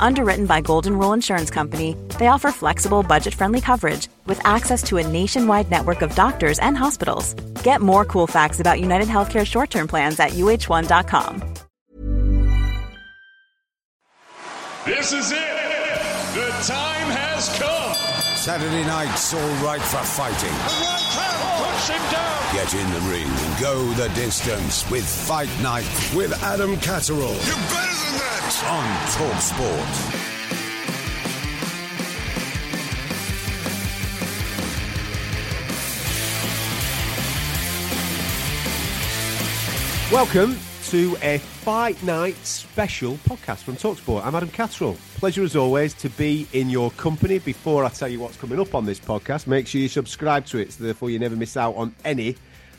Underwritten by Golden Rule Insurance Company, they offer flexible, budget friendly coverage with access to a nationwide network of doctors and hospitals. Get more cool facts about United Healthcare short term plans at uhone.com. This is it. The time has come. Saturday night's all right for fighting. The puts him down. Get in the ring and go the distance with Fight Night with Adam Catterall You're better than that. on Talk Sport. Welcome to a Fight Night special podcast from Talksport. I'm Adam Catterall. Pleasure as always to be in your company. Before I tell you what's coming up on this podcast, make sure you subscribe to it so therefore you never miss out on any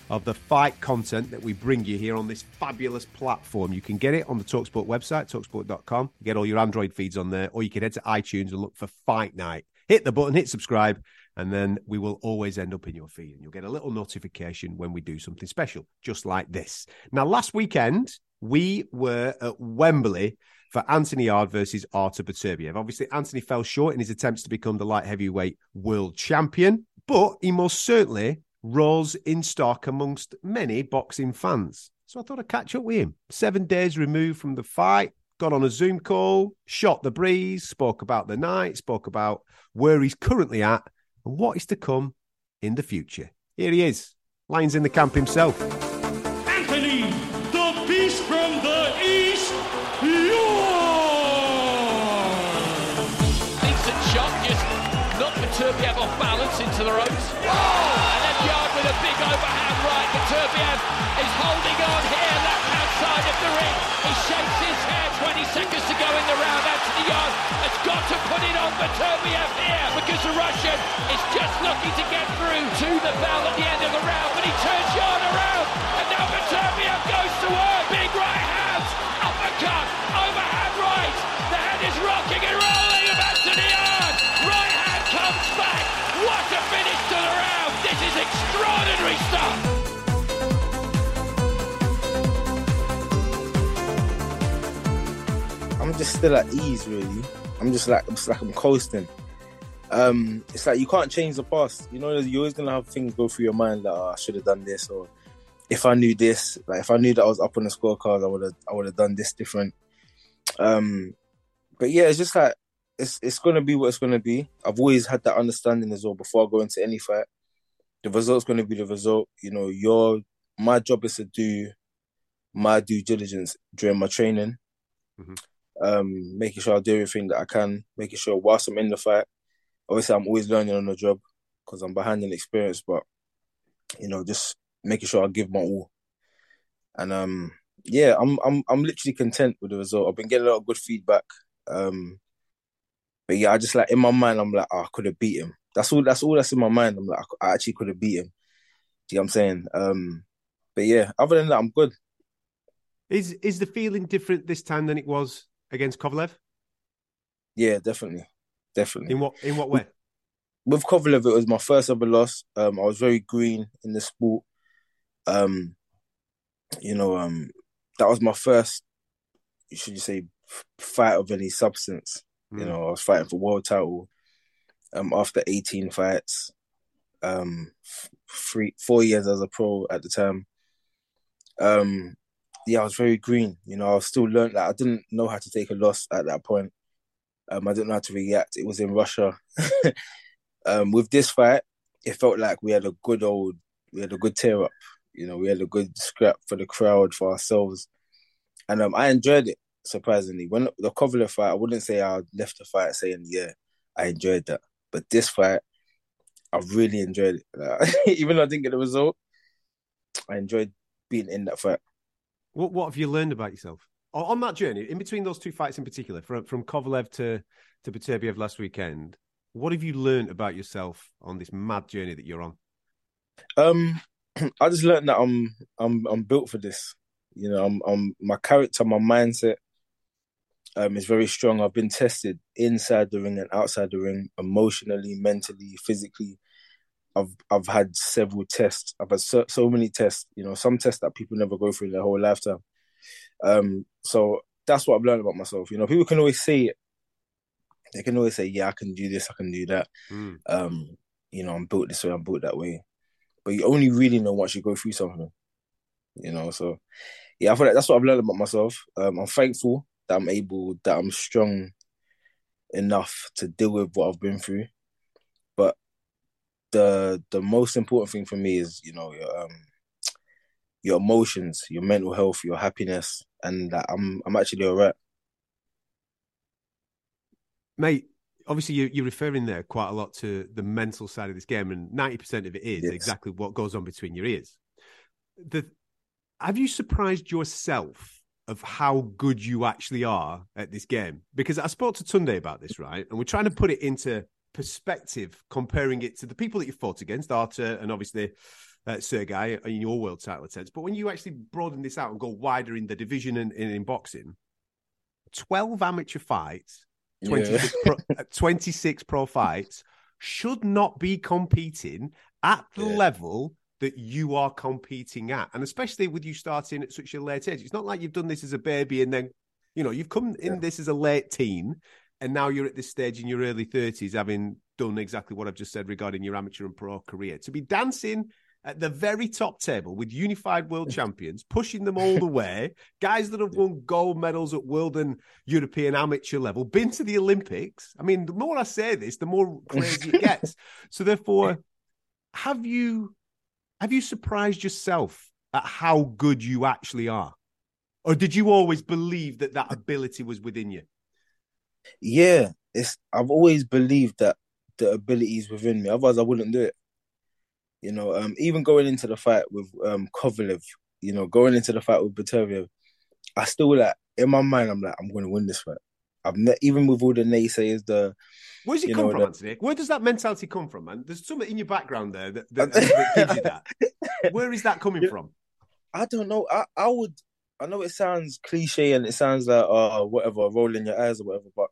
of the fight content that we bring you here on this fabulous platform. You can get it on the Talksport website, talksport.com. Get all your Android feeds on there, or you can head to iTunes and look for Fight Night. Hit the button, hit subscribe, and then we will always end up in your feed. And you'll get a little notification when we do something special, just like this. Now, last weekend, we were at Wembley for Anthony Yarde versus Artur Beterbiev. Obviously, Anthony fell short in his attempts to become the light heavyweight world champion, but he most certainly rose in stock amongst many boxing fans. So I thought I'd catch up with him. Seven days removed from the fight, got on a Zoom call, shot the breeze, spoke about the night, spoke about where he's currently at and what is to come in the future. Here he is, Lions in the camp himself. Anthony, the beast from the east, yours. Decent shot, just knocked Beterbiev off balance into the ropes. Oh! And then Yarde with a big overhand right. Beterbiev is holding on here, left hand side of the ring. He shakes his head. 20 seconds has got to put it on here because the Russian is just to get through to the bell at the end of the round. But he turns around. And now goes to work. Big right hands. Uppercut. Overhand right. The head is rocking and rolling of Anthony. Right hand comes back. What a finish to the round. This is extraordinary stuff. I'm just still at ease, really. I'm just like it's like I'm coasting. Um, it's like you can't change the past. You know, you're always gonna have things go through your mind like, oh, I should have done this, or if I knew this, like if I knew that I was up on the scorecard, I would have, I would have done this different. Um, but yeah, it's just like it's it's gonna be what it's gonna be. I've always had that understanding as well before I go into any fight. The result's gonna be the result. You know, your my job is to do my due diligence during my training Mhm. Um, making sure I do everything that I can, making sure whilst I'm in the fight, obviously I'm always learning on the job because I'm behind in experience, but you know, just making sure I give my all. And um, yeah, I'm I'm I'm literally content with the result. I've been getting a lot of good feedback. Um, but yeah, I just like in my mind, I'm like, oh, I could have beat him. That's all. That's all that's in my mind. I'm like, I actually could have beat him. Do you know what I'm saying? Um, but yeah, other than that, I'm good. Is is the feeling different this time than it was against Kovalev? Yeah, definitely, definitely. In what in what way? with Kovalev, it was my first ever loss. Um, I was very green in the sport. Um, you know, um, that was my first, should you say, fight of any substance. You Mm. know, I was fighting for world title. Um, after eighteen fights, um, f- three four years as a pro at the time. Um, yeah, I was very green. You know, I still learning. Like, I didn't know how to take a loss at that point. Um, I didn't know how to react. It was in Russia. um, with this fight, it felt like we had a good old, we had a good tear up. You know, we had a good scrap for the crowd, for ourselves, and um, I enjoyed it. Surprisingly, when the Kovalev fight, I wouldn't say I left the fight saying, "Yeah, I enjoyed that," but this fight, I really enjoyed it. Like, even though I didn't get the result, I enjoyed being in that fight. What What have you learned about yourself on that journey? In between those two fights, in particular, from from Kovalev to to Beterbiev last weekend, what have you learned about yourself on this mad journey that you're on? Um, I just learned that I'm I'm I'm built for this. You know, I'm I'm my character, my mindset um is very strong. I've been tested inside the ring and outside the ring, emotionally, mentally, physically. I've I've had several tests. I've had so, so many tests. You know, some tests that people never go through in their whole lifetime. Um, so that's what I've learned about myself. You know, people can always say it. They can always say, "Yeah, I can do this. I can do that." Mm. Um, you know, I'm built this way. I'm built that way. But you only really know once you go through something. You know, so yeah, I feel like that's what I've learned about myself. Um, I'm thankful that I'm able, that I'm strong enough to deal with what I've been through. The the most important thing for me is, you know, your um your emotions, your mental health, your happiness, and that I'm I'm actually alright. Mate, obviously you, you're referring there quite a lot to the mental side of this game, and 90% of it is Yes. exactly what goes on between your ears. The, have you surprised yourself of how good you actually are at this game? Because I spoke to Tunde about this, right? And we're trying to put it into perspective, comparing it to the people that you fought against, Artur and obviously uh, Sergei in your world title attempts. But when you actually broaden this out and go wider in the division and, and in boxing, 12 amateur fights, 26, pro, uh, 26 pro fights should not be competing at the Yeah. level that you are competing at. And especially with you starting at such a late age. It's not like you've done this as a baby and then, you know, you've come in Yeah. this as a late teen and now you're at this stage in your early 30s having done exactly what I've just said regarding your amateur and pro career. To be dancing at the very top table with unified world champions, pushing them all the way, guys that have won gold medals at world and European amateur level, been to the Olympics. I mean, the more I say this, the more crazy it gets. So therefore, have you have you surprised yourself at how good you actually are? Or did you always believe that that ability was within you? Yeah, it's I've always believed that the ability is within me. Otherwise, I wouldn't do it. You know, um, even going into the fight with um Kovalev, you know, going into the fight with Beterbiev, I still like in my mind, I'm like, I'm going to win this fight. I've ne- even with all the naysayers, the Where's it come know, from, the- Anthony? Where does that mentality come from, man? There's something in your background there that, that, that gives you that. Where is that coming from? I don't know. I, I would. I know it sounds cliche and it sounds like uh whatever, rolling your eyes or whatever, but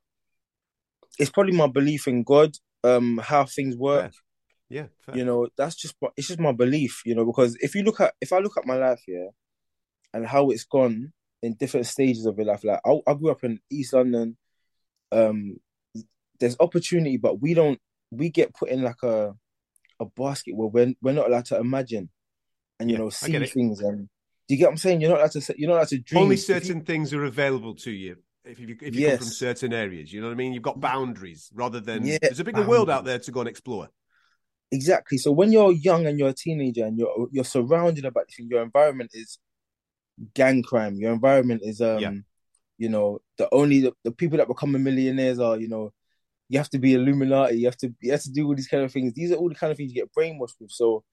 it's probably my belief in God, um, how things work. Yeah. You know, that's just it's just my belief. You know, because if you look at if I look at my life here, and how it's gone in different stages of your life, like I, I grew up in East London. Um, there's opportunity, but we don't. We get put in like a a basket where we're we're not allowed to imagine, and you Yeah, know, see things. And do you get what I'm saying? You're not allowed to. say- You're not allowed to dream. Only If you- certain things are available to you if you if you come from certain areas. You know what I mean? You've got boundaries rather than Yeah, there's a bigger world out there to go and explore. Exactly. So when you're young and you're a teenager and you're you're surrounded about this thing, your environment is gang crime. Your environment is um Yeah. you know, the only the, the people that become millionaires are, you know, you have to be Illuminati, you have to you have to do all these kind of things. These are all the kind of things you get brainwashed with. So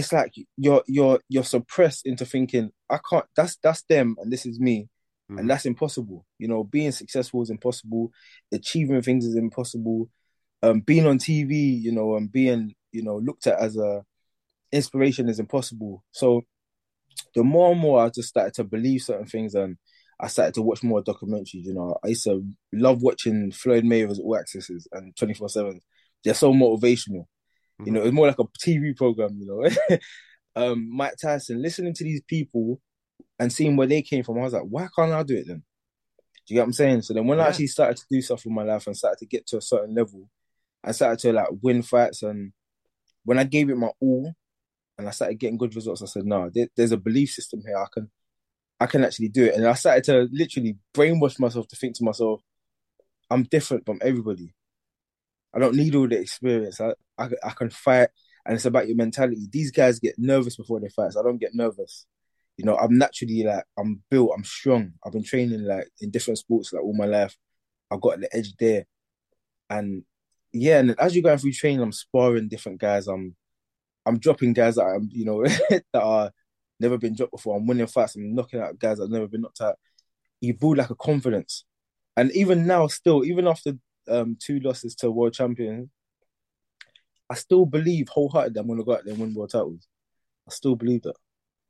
it's like you're you're you're suppressed into thinking, I can't that's that's them and this is me. Mhm. And that's impossible. You know, being successful is impossible, achieving things is impossible um, being on TV, you know, and being, you know, looked at as a inspiration is impossible. So the more and more I just started to believe certain things and I started to watch more documentaries, you know, I used to love watching Floyd Mayweather's All Accesses and 24-7. They're so motivational. You know, it's more like a TV program, you know. um, Mike Tyson, listening to these people and seeing where they came from, I was like, why can't I do it then? Do you get what I'm saying? So then when I actually started to do stuff in my life and started to get to a certain level, I started to like win fights and when I gave it my all and I started getting good results, I said, no, there, there's a belief system here. I can I can actually do it. And I started to literally brainwash myself to think to myself, I'm different from everybody. I don't need all the experience. I, I, I can fight, and it's about your mentality. These guys get nervous before they fight. So I don't get nervous. You know, I'm naturally like I'm built. I'm strong. I've been training like in different sports like all my life. I've got the edge there, and yeah. And as you're going through training, I'm sparring different guys. I'm I'm dropping guys that I'm you know that are never been dropped before. I'm winning fights. I'm knocking out guys that never been knocked out. You build like a confidence, and even now, still, even after um, two losses to world champion, I still believe wholeheartedly I'm going to go out there and win world titles. I still believe that.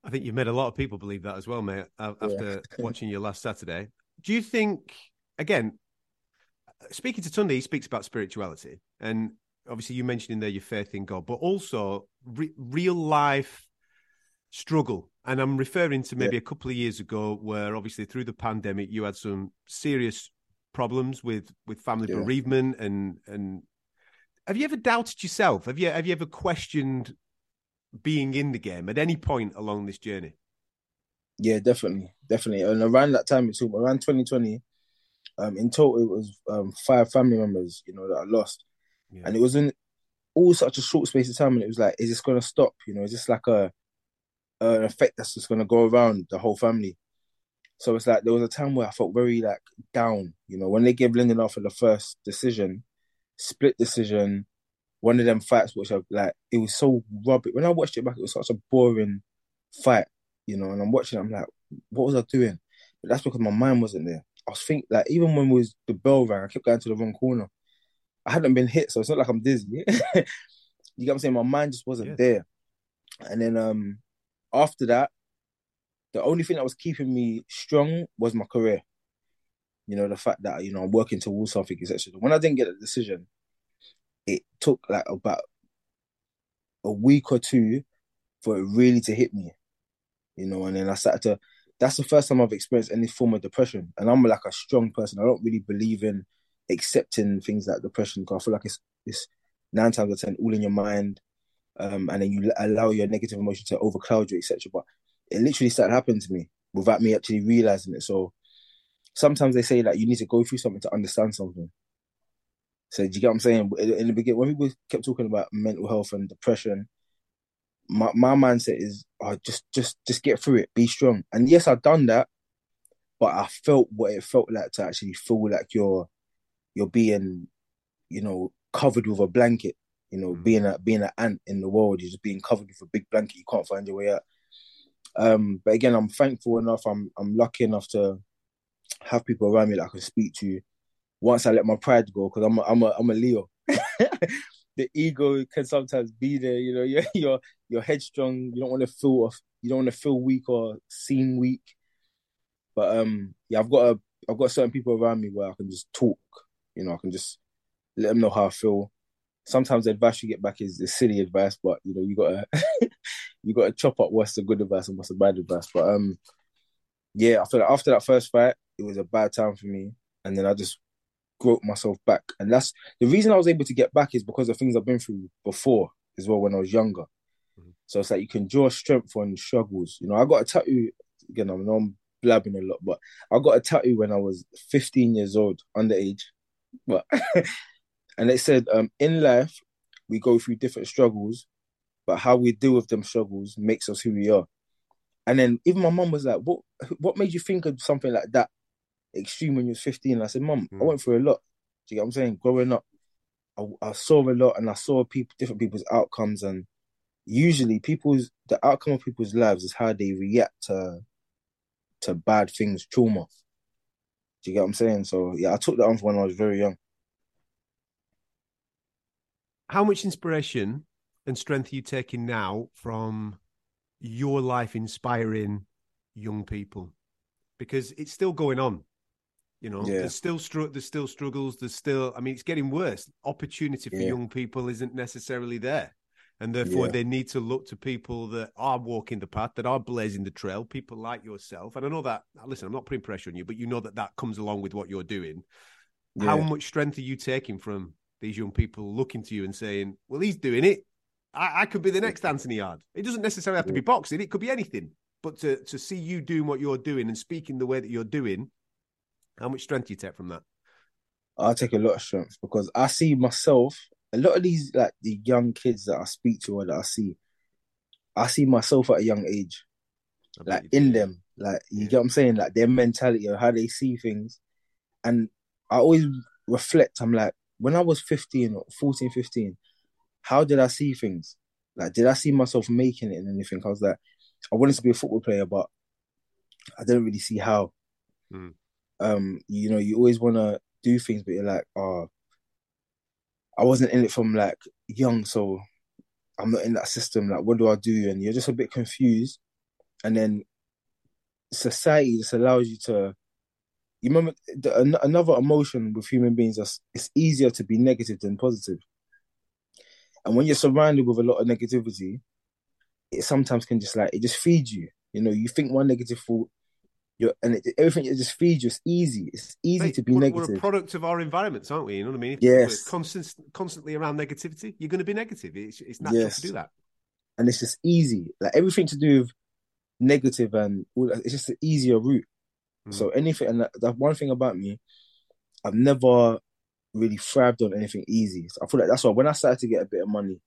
I think you've made a lot of people believe that as well, mate. After yeah. watching you last Saturday, do you think again? Speaking to Tunde, he speaks about spirituality, and obviously you mentioned in there your faith in God, but also re- real life struggle. And I'm referring to maybe yeah. a couple of years ago, where obviously through the pandemic you had some serious problems with with family yeah. bereavement and and have you ever doubted yourself? Have you have you ever questioned being in the game at any point along this journey? Yeah definitely definitely. And around that time too around 2020 um in total it was um five family members you know that i lost. Yeah. and it was in all such a short space of time and it was like is this going to stop? You know is this like a an effect that's just going to go around the whole family? So it's like there was a time where I felt very like down. You know, when they gave Lyndon for the first decision, split decision, one of them fights which I like it was so rubbish. When I watched it back, it was such a boring fight, you know, and I'm watching it, I'm like, what was I doing? But that's because my mind wasn't there. I was thinking like even when was the bell rang, I kept going to the wrong corner. I hadn't been hit, so it's not like I'm dizzy. you get what I'm saying? My mind just wasn't yeah. there. And then um after that, the only thing that was keeping me strong was my career. You know, the fact that you know I'm working towards something, etc. When I didn't get a decision, it took like about a week or two for it really to hit me. You know, and then I started to. That's the first time I've experienced any form of depression, and I'm like a strong person. I don't really believe in accepting things like depression because I feel like it's it's nine times out of ten all in your mind, um, and then you allow your negative emotion to overcloud you, etc. But it literally started happening to me without me actually realizing it. So sometimes they say that you need to go through something to understand something. So do you get what I'm saying? In the beginning, when people kept talking about mental health and depression, my my mindset is, oh, just just just get through it, be strong. And yes, I've done that, but I felt what it felt like to actually feel like you're you're being, you know, covered with a blanket. You know, mm. being a being an ant in the world, you're just being covered with a big blanket. You can't find your way out. Um, but again, I'm thankful enough. I'm I'm lucky enough to have people around me that I can speak to. Once I let my pride go, because I'm a, I'm a I'm a Leo. the ego can sometimes be there. You know, you're you're you're headstrong. You don't want to feel off. You don't want to feel weak or seem weak. But um, yeah, I've got a I've got certain people around me where I can just talk. You know, I can just let them know how I feel. Sometimes the advice you get back is, is silly advice, but you know, you gotta you got to chop up what's the good advice and what's the bad advice. But um, yeah, I feel like after that first fight, it was a bad time for me, and then I just groped myself back, and that's the reason I was able to get back is because of things I've been through before as well when I was younger. Mm-hmm. So it's like you can draw strength on struggles. You know, I got a tattoo again. I know I'm blabbing a lot, but I got a tattoo when I was 15 years old, underage. But and it said, um, in life we go through different struggles, but how we deal with them struggles makes us who we are. And then even my mum was like, "What? What made you think of something like that extreme when you was 15?" I said, "Mum, mm. I went through a lot. Do you get what I'm saying? Growing up, I, I saw a lot, and I saw people, different people's outcomes, and usually people's the outcome of people's lives is how they react to to bad things, trauma. Do you get what I'm saying? So yeah, I took that on when I was very young. How much inspiration and strength are you taking now from your life inspiring young people? Because it's still going on. You know, yeah. there's still str- there's still struggles. There's still, I mean, it's getting worse. Opportunity for yeah. young people isn't necessarily there, and therefore yeah. they need to look to people that are walking the path, that are blazing the trail. People like yourself, and I know that. Listen, I'm not putting pressure on you, but you know that that comes along with what you're doing. How much strength are you taking from these young people looking to you and saying, "Well, he's doing it. I, I could be the next Anthony Yarde. It doesn't necessarily have to be boxing. It could be anything. But to to see you doing what you're doing and speaking the way that you're doing, how much strength do you take from that? I take a lot of strength because I see myself. A lot of these like the young kids that I speak to or that I see, I see myself at a young age, like in them. Like you get what I'm saying, like their mentality or how they see things, and I always reflect. I'm like, when I was 15 or 14, 15, how did I see things? Like, did I see myself making it and anything? I was like, I wanted to be a football player, but I didn't really see how. Mm. Um, you know, you always want to do things, but you're like, oh, I wasn't in it from like young, so I'm not in that system. Like, what do I do? And you're just a bit confused. And then society just allows you to. You remember the, an- another emotion with human beings? Is it's easier to be negative than positive. And when you're surrounded with a lot of negativity, it sometimes can just like it just feeds you. You know, you think one negative thought, you're and it, everything it just feeds you. It's easy. It's easy Mate, to be we're, negative. We're a product of our environments, aren't we? You know what I mean? If Yes. constant, constantly around negativity, you're going to be negative. It's, it's natural Yes. to do that. and it's just easy. Like everything to do with negative and it's just an easier route. Mm. So anything, and that, that one thing about me, I've never really thrived on anything easy. So I feel like that's why when I started to get a bit of money,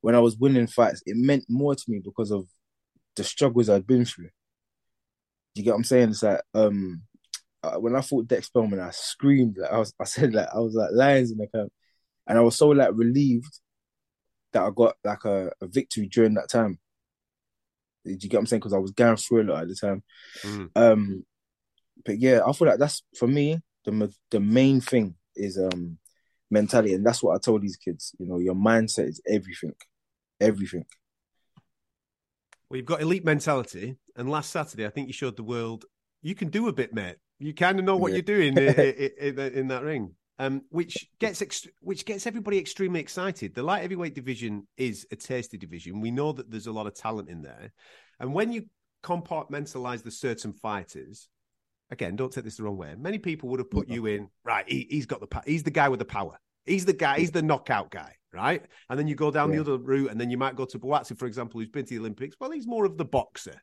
when I was winning fights, it meant more to me because of the struggles I'd been through. You get what I'm saying? It's like um, uh, when I fought Dec Spelman, I screamed. Like I was, I said like I was like lions in the camp, and I was so like relieved that I got like a, a victory during that time. Did you get what I'm saying? Because I was going through a lot at the time. Mm. Um, but yeah, I feel like that's for me the the main thing is um mentality, and that's what I told these kids. You know, your mindset is everything, everything. Well, you've got elite mentality, and last Saturday, I think you showed the world you can do a bit, mate. You kind of know what Yeah. you're doing in, in, in, in that ring, um, which gets ext- which gets everybody extremely excited. The light heavyweight division is a tasty division. We know that there's a lot of talent in there, and when you compartmentalize the certain fighters, again, don't take this the wrong way. Many people would have put you in right. He, he's got the he's the guy with the power. He's the guy. He's the knockout guy, right? And then you go down Yeah. the other route, and then you might go to Buatsi, for example, who's been to the Olympics. Well, he's more of the boxer.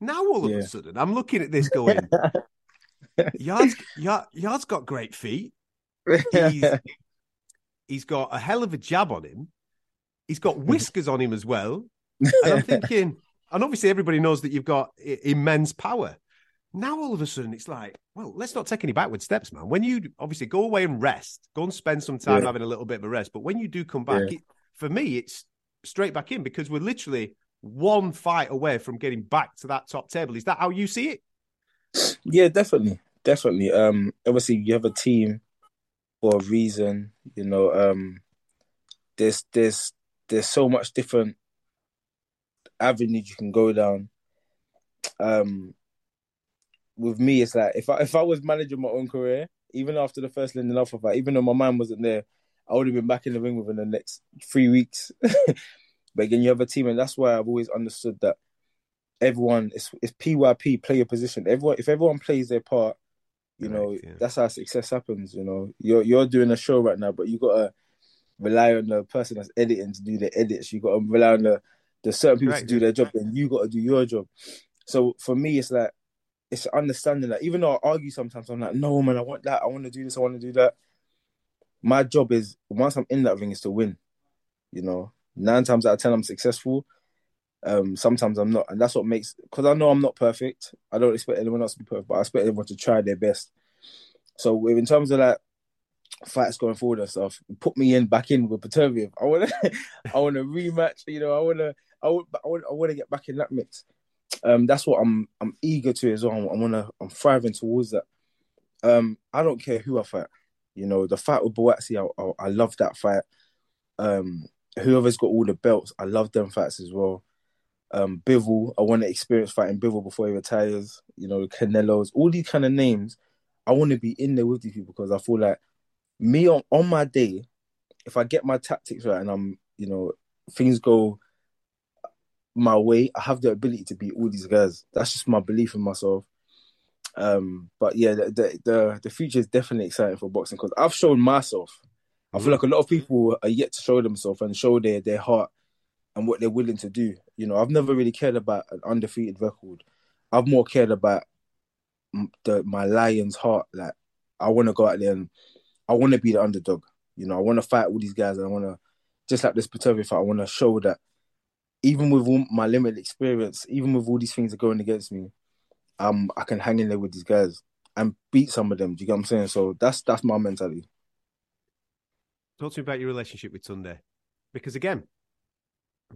Now all of Yeah. a sudden, I'm looking at this going, Yarde's Yarde, Yarde's got great feet. He's, he's got a hell of a jab on him. He's got whiskers on him as well. And I'm thinking, and obviously everybody knows that you've got i- immense power. Now all of a sudden it's like, well, let's not take any backward steps, man. When you obviously go away and rest, go and spend some time Yeah. having a little bit of a rest. But when you do come back, Yeah. it, for me, it's straight back in because we're literally one fight away from getting back to that top table. Is that how you see it? Yeah, definitely, definitely. Um, obviously you have a team for a reason. You know, um, there's there's there's so much different avenues you can go down. Um, with me, it's like if I if I was managing my own career, even after the first Lyndon Arthur fight, even though my mind wasn't there, I would have been back in the ring within the next three weeks. but again, you have a team, and that's why I've always understood that everyone it's, it's PYP play your position. Everyone if everyone plays their part, you know yeah. that's how success happens. You know you're you're doing a show right now, but you gotta rely on the person that's editing to do the edits. You gotta rely on the the certain people Correct, to do their job, and you gotta do your job. So for me, it's like it's understanding that even though I argue sometimes, I'm like, no man, I want that, I want to do this, I want to do that. My job is once I'm in that ring is to win. You know, nine times out of ten I'm successful. Um, sometimes I'm not, and that's what makes because I know I'm not perfect. I don't expect anyone else to be perfect, but I expect everyone to try their best. So in terms of like fights going forward and stuff, put me in back in with Beterbiev. I want to, I want to rematch. You know, I want to, I want, I want, I want to get back in that mix. Um, that's what I'm, I'm eager to as well. I'm want to, I'm thriving towards that. Um, I don't care who I fight. You know, the fight with Buatsi, I, I, I love that fight. Um, whoever's got all the belts, I love them fights as well. Um, Bivol, I want to experience fighting Bivol before he retires. You know, Canelos, all these kind of names. I want to be in there with these people because I feel like me on, on my day, if I get my tactics right and I'm, you know, things go my way, I have the ability to beat all these guys. That's just my belief in myself. Um, but yeah, the the the, the future is definitely exciting for boxing because I've shown myself. I feel like a lot of people are yet to show themselves and show their their heart and what they're willing to do. You know, I've never really cared about an undefeated record. I've more cared about the my lion's heart. Like I want to go out there and I want to be the underdog. You know, I want to fight all these guys, and I want to just like this Beterbiev fight. I want to show that even with all my limited experience, even with all these things that are going against me, um, I can hang in there with these guys and beat some of them. Do you get what I'm saying? So that's that's my mentality. Talk to me about your relationship with Tunde, because again,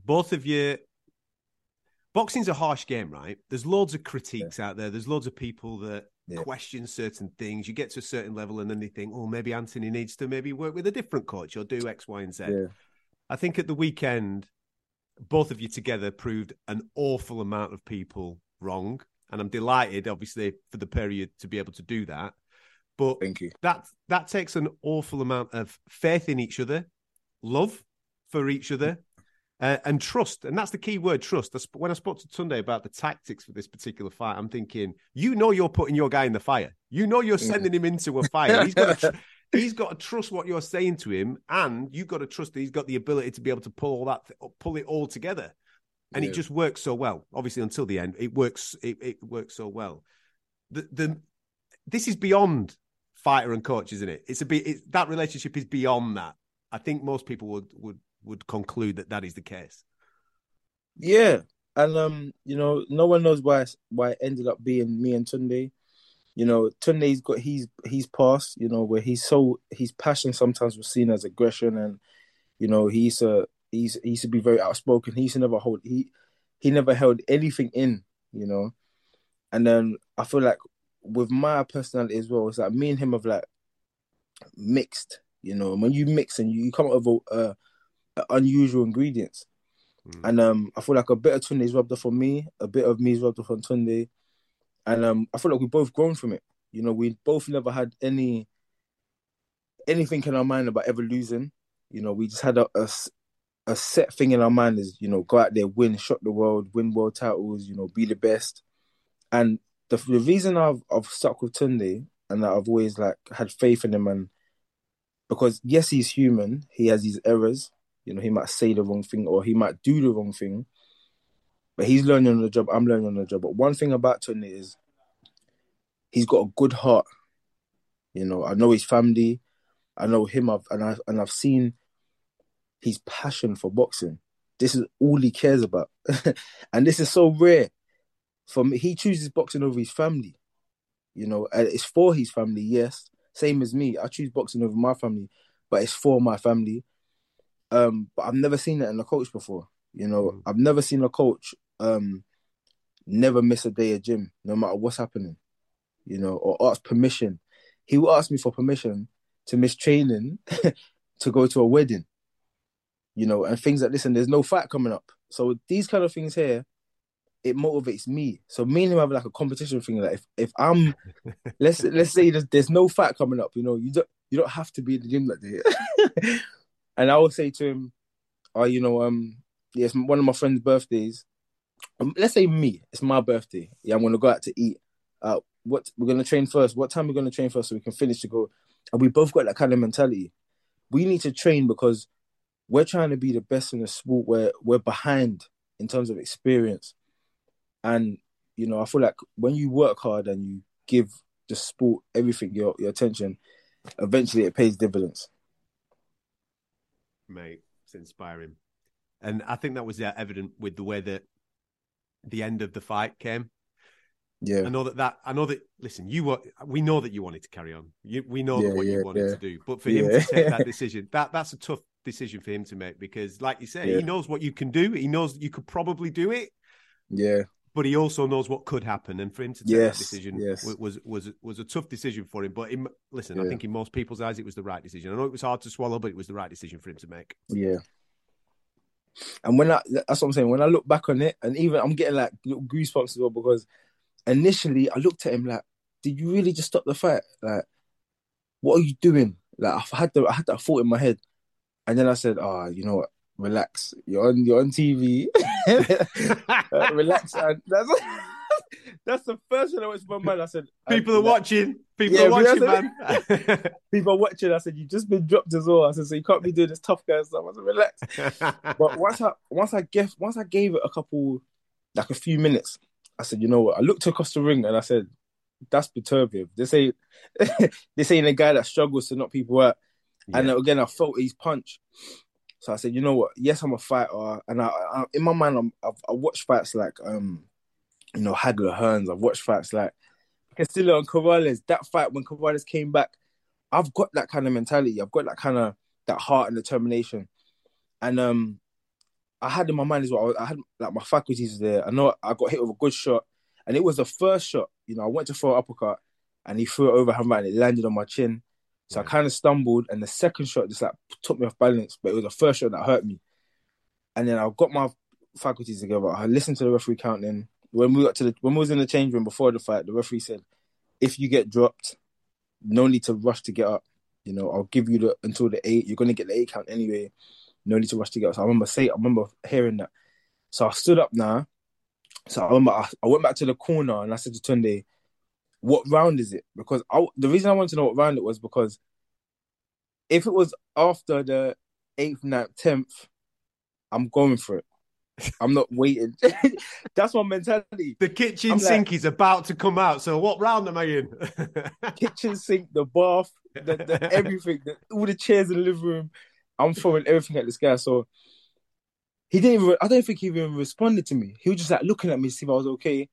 both of you. Boxing's a harsh game, right? There's loads of critiques yeah. out there. There's loads of people that yeah. question certain things. You get to a certain level, and then they think, "Oh, maybe Anthony needs to maybe work with a different coach or do X, Y, and Z." Yeah. I think at the weekend, both of you together proved an awful amount of people wrong, and I'm delighted, obviously, for the period to be able to do that. But thank you. That that takes an awful amount of faith in each other, love for each other, uh, and trust. And that's the key word, trust. When I spoke to Tunde about the tactics for this particular fight, I'm thinking, you know, you're putting your guy in the fire. You know, you're sending him into a fire. He's got to, he's got to trust what you're saying to him, and you've got to trust that he's got the ability to be able to pull all that, pull it all together. And yeah. it just works so well. Obviously, until the end, it works. It, it works so well. The the this is beyond fighter and coach, isn't it? It's a bit it, that relationship is beyond that. I think most people would would would conclude that that is the case. Yeah, and um, you know, no one knows why why it ended up being me and Tunde. You know, Tunde's got he's he's past. You know, where he's so his passion sometimes was seen as aggression, and you know he's a he's he used to be very outspoken. He used to never hold he he never held anything in. You know, and then I feel like with my personality as well, it's like me and him have like mixed. You know, when you mix and you, you come up with uh, unusual ingredients. Mm. And um, I feel like a bit of Tunde is rubbed off on me, a bit of me is rubbed off on Tunde, and um, I feel like we've both grown from it. You know, we both never had any anything in our mind about ever losing. You know, we just had a, a, a set thing in our mind is you know go out there, win, shock the world, win world titles, you know, be the best. And the the reason I've I've stuck with Tunde and that I've always like had faith in him and because yes, he's human, he has his errors. You know, he might say the wrong thing or he might do the wrong thing. But he's learning on the job. I'm learning on the job. But one thing about Tony is he's got a good heart. You know, I know his family. I know him. I've and I and I've seen his passion for boxing. This is all he cares about, and this is so rare. For me, he chooses boxing over his family. You know, it's for his family. Yes, same as me. I choose boxing over my family, but it's for my family. Um, but I've never seen that in a coach before. You know, mm. I've never seen a coach um never miss a day of gym, no matter what's happening. You know, or ask permission. He will ask me for permission to miss training to go to a wedding. You know, and things like this, and there's no fight coming up. So these kind of things here, it motivates me. So me and him have like a competition thing. Like if, if I'm let's let's say there's, there's no fight coming up, you know, you don't you don't have to be in the gym that day. and I will say to him, "Oh, you know, um, yeah, one of my friend's birthdays. Um, let's say me, it's my birthday. Yeah, I'm gonna go out to eat. Uh, what we're gonna train first? What time we're gonna train first so we can finish to go? And we both got that kind of mentality. We need to train because we're trying to be the best in the sport. Where we're behind in terms of experience, and you know, I feel like when you work hard and you give the sport everything your your attention, eventually it pays dividends mate. It's inspiring, and I think that was yeah, evident with the way that the end of the fight came. Yeah, I know that that I know that. Listen, you were. We know that you wanted to carry on. You, we know yeah, what yeah, you wanted yeah. to do, but for him to take that decision, that that's a tough decision for him to make because, like you say, he knows what you can do. He knows you could probably do it. Yeah, but he also knows what could happen, and for him to take yes, that decision yes. was was was a tough decision for him. But in, listen. I think in most people's eyes, it was the right decision. I know it was hard to swallow, but it was the right decision for him to make. Yeah. And when I that's what I'm saying. When I look back on it, and even I'm getting like little goosebumps as well because initially I looked at him like, "Did you really just stop the fight? Like, what are you doing?" Like I had the I had that thought in my head, and then I said, "Ah, oh, you know what? relax. You're on you're on TV. relax. And that's that's the first thing that went to my mind. I said, "People are watching. People yeah, are watching, man. people are watching." I said, "You've just been dropped as well." I said, "So you can't be doing this tough guy stuff." I said, "Relax." but once I once I gave once I gave it a couple, like a few minutes, I said, "You know what?" I looked across the ring and I said, that's Beterbiev. This ain't this ain't a guy that struggles to knock people out. And again, I felt his punch. So I said, you know what? Yes, I'm a fighter, and I, I in my mind, I'm, I've, I watched fights like, um, you know, Hagler Hearns. I've watched fights like Castillo and Corrales. That fight when Corrales came back, I've got that kind of mentality. I've got that kind of that heart and determination. And um, I had in my mind as well. I had like my faculties there. I know I got hit with a good shot, and it was the first shot. You know, I went to throw an uppercut, and he threw it overhand right, and it landed on my chin. So I kind of stumbled, and the second shot just like took me off balance. But it was the first shot that hurt me. And then I got my faculties together. I listened to the referee counting. When we got to the when we was in the change room before the fight, the referee said, "If you get dropped, no need to rush to get up. You know, I'll give you the until the eight. You're gonna get the eight count anyway. No need to rush to get up." So I remember say, I remember hearing that. So I stood up now. So I remember I, I went back to the corner and I said to Tunde, what round is it? Because I, the reason I wanted to know what round it was because if it was after the eighth, ninth, tenth, I'm going for it. I'm not waiting. That's my mentality. The kitchen I'm sink like- is about to come out. So what round am I in? Kitchen sink, the bath, the, the everything, the, all the chairs in the living room. I'm throwing everything at this guy. So he didn't even. I don't think he even responded to me. He was just like looking at me to see if I was okay.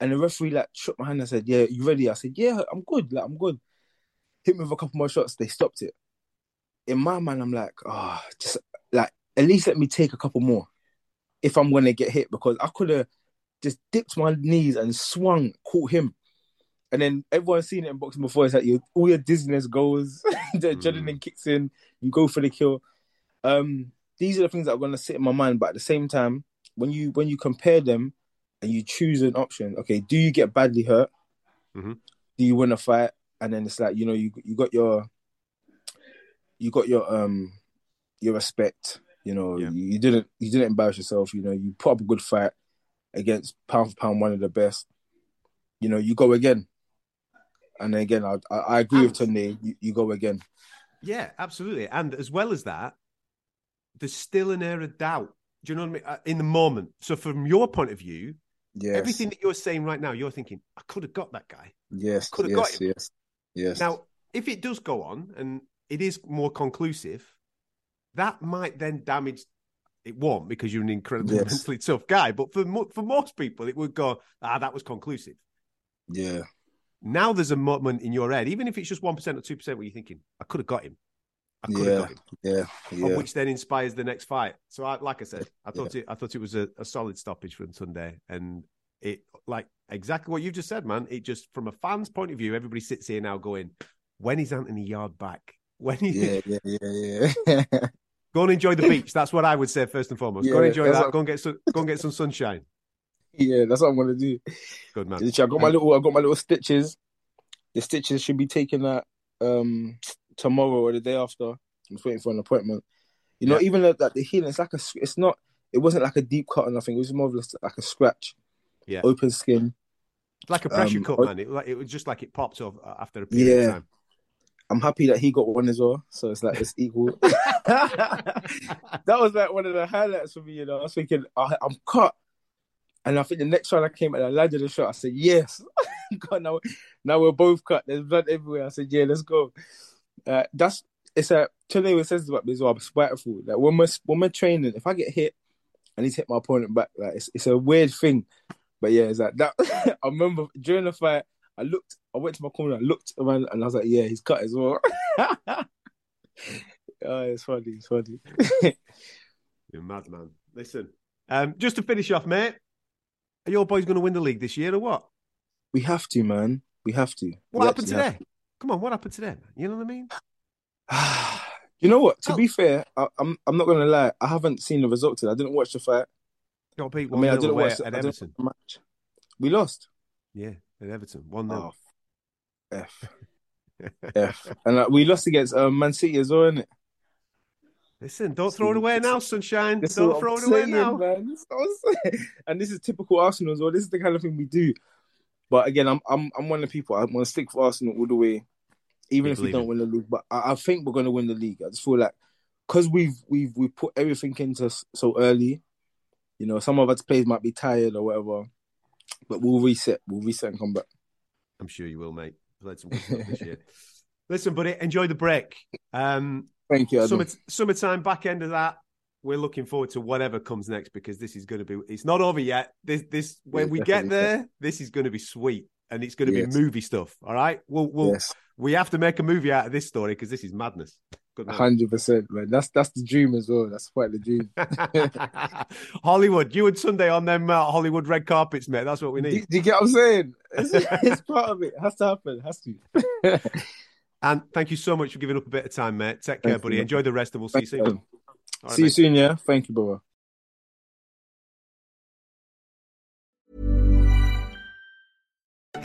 And the referee like shook my hand and said, "Yeah, you ready?" I said, "Yeah, I'm good. Like I'm good." Hit me with a couple more shots. They stopped it. In my mind, I'm like, oh, just like at least let me take a couple more if I'm gonna get hit because I could have just dipped my knees and swung, caught him. And then everyone's seen it in boxing before. It's like you, all your dizziness goes, the adrenaline kicks in, you go for the kill. Um, these are the things that are gonna sit in my mind. But at the same time, when you when you compare them and you choose an option, okay, do you get badly hurt? Mhm. Do you win a fight? And then it's like you know you you got your you got your um your respect. You know Yeah. you, you didn't you didn't embarrass yourself. You know you put up a good fight against pound for pound one of the best. You know you go again. And then again, I I, I agree with Tunde. You, you go again. Yeah, absolutely. And as well as that, there's still an air of doubt. Do you know what I mean? Uh, In the moment. So from your point of view, Yes. everything that you're saying right now, you're thinking, I could have got that guy. Yes. Could have yes, got him. Yes. Yes. Now, if it does go on and it is more conclusive, that might then damage. It won't because you're an incredibly Yes. mentally tough guy. But for for most people, it would go, ah, that was conclusive. yeah. Now there's a moment in your head, even if it's just one percent or two percent, where you're thinking, I could have got him. I could have Yeah. got him. Yeah. Yeah. which then inspires the next fight. So, I, like I said, I thought it. I thought it was a, a solid stoppage from Tunde, and it like exactly what you just said, man. It just from a fan's point of view, everybody sits here now going, "When is Anthony Yarde back? When he Yeah. Yeah. Yeah. Yeah. go and enjoy the beach?" That's what I would say first and foremost. go and enjoy that. what- Go and get some. Go and get some sunshine. yeah. That's what I'm gonna do. Good man. I got my little. I got my little stitches. The stitches should be taken at um tomorrow or the day after. I'm just waiting for an appointment. You know, Yeah. even like the healing, it's like a. It's not. It wasn't like a deep cut or nothing. It was more of just like a scratch. Yeah. Open skin. Like a pressure Um, cut, man. It, like, it was just like it popped off after a period Yeah. of time. I'm happy that he got one as well. So it's like it's equal. that was like one of the highlights for me. You know, I was thinking I, I'm cut, and I think the next one I came and I landed the shot. I said yes. God, now, now we're both cut. There's blood everywhere. I said yeah, let's go. Uh, that's it's a Chile says about me as well. I'm spiteful. Like when we're when we're training, if I get hit, I need to hit my opponent back. Like it's it's a weird thing, but yeah, it's like that. I remember during the fight, I looked, I went to my corner, I looked around, and I was like, yeah, he's cut as well. oh, it's funny, it's funny. You're mad, man. Listen, um, just to finish off, mate. Are your boys going to win the league this year or what? we have to, man. We have to. What We happened today? Come on, what happened today? Man? You know what I mean? you know what? To Oh. be fair, I, I'm I'm not gonna lie. I haven't seen the result today. I didn't watch the fight. Got beat I mean, I didn't watch the, I didn't watch the match. We lost. Yeah, at Everton, one 0 Oh, F. F. And uh, we lost against um, Man City as well, innit? Listen, don't throw it away now, sunshine. This don't throw it away saying, now. man. This is what I'm saying. And this is typical Arsenal as well. This is the kind of thing we do. But again, I'm I'm I'm one of the people. I'm gonna stick for Arsenal all the way, even if we don't believing. win the league. But I, I think we're gonna win the league. I just feel like because we've we've we put everything into so early. You know, some of us players might be tired or whatever, but we'll reset. We'll reset and come back. I'm sure you will, mate. Played some this year. Listen, buddy, enjoy the break. Um, Thank you. summer, summertime, back end of that. We're looking forward to whatever comes next because this is going to be. It's not over yet. This, this when Yeah, we get there, this is going to be sweet, and it's going to Yes. be movie stuff. All right, we'll, we'll Yes, we have to make a movie out of this story because this is madness. Hundred percent, man. That's that's the dream as well. That's quite the dream. Hollywood, you and Tunde on them uh, Hollywood red carpets, mate. That's what we need. do you get what I'm saying? It's, it's part of it. It has to happen. It has to. And thank you so much for giving up a bit of time, mate. Take care, Thank buddy. you. Enjoy the rest, and we'll see you soon. you. All right, See you soon. Yeah. Thank you, brother.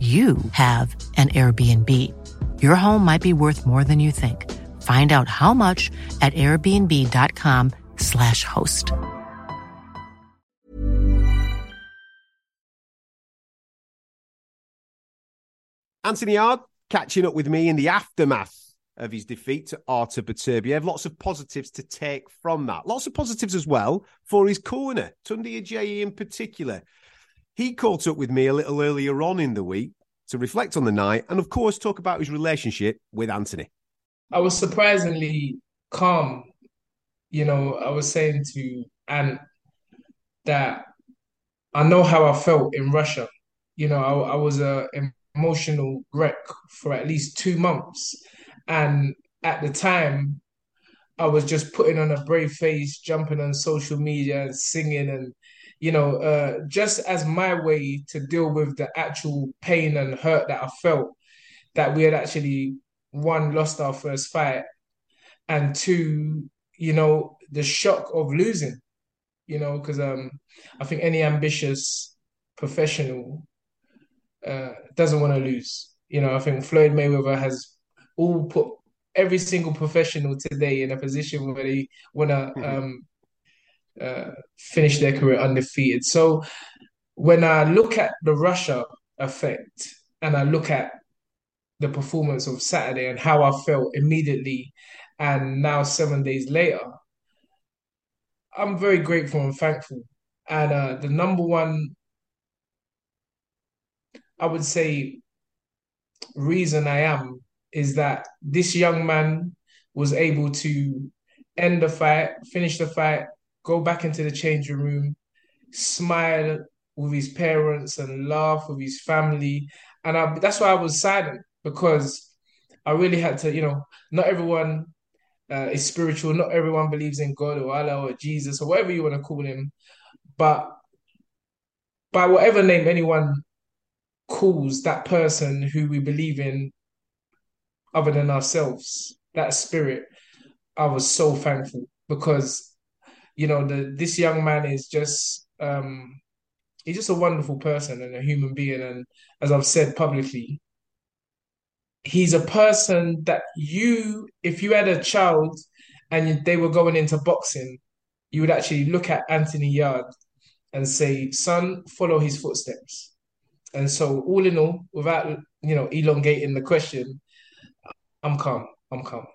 you have an Airbnb. Your home might be worth more than you think. Find out how much at airbnb.com/slash host. Anthony Yarde catching up with me in the aftermath of his defeat to Artur Beterbiev. Lots of positives to take from that. Lots of positives as well for his corner, Tunde Ajayi in particular. He caught up with me a little earlier on in the week to reflect on the night and, of course, talk about his relationship with Anthony. I was surprisingly calm. You know, I was saying to Ant that I know how I felt in Russia. You know, I, I was a emotional wreck for at least two months. And at the time, I was just putting on a brave face, jumping on social media and singing and, you know, uh, just as my way to deal with the actual pain and hurt that I felt that we had actually one, lost our first fight, and two, you know, the shock of losing, you know, because um, I think any ambitious professional uh, doesn't want to lose. You know, I think Floyd Mayweather has all put every single professional today in a position where they want to um, uh, finish their career undefeated. So when I look at the Russia effect and I look at the performance of Saturday and how I felt immediately, and now seven days later, I'm very grateful and thankful. And uh, the number one, I would say, reason I am is that this young man was able to end the fight, finish the fight, go back into the changing room, smile with his parents and laugh with his family. And I, that's why I was silent because I really had to, you know, not everyone uh, is spiritual, not everyone believes in God or Allah or Jesus or whatever you want to call him. But by whatever name anyone calls that person who we believe in other than ourselves, that spirit, I was so thankful because, you know, the this young man is just um he's just a wonderful person and a human being. And as I've said publicly, he's a person that you, if you had a child and they were going into boxing, you would actually look at Anthony Yarde and say, son, follow his footsteps. And so, all in all, without you know elongating the question, I'm calm. I'm calm.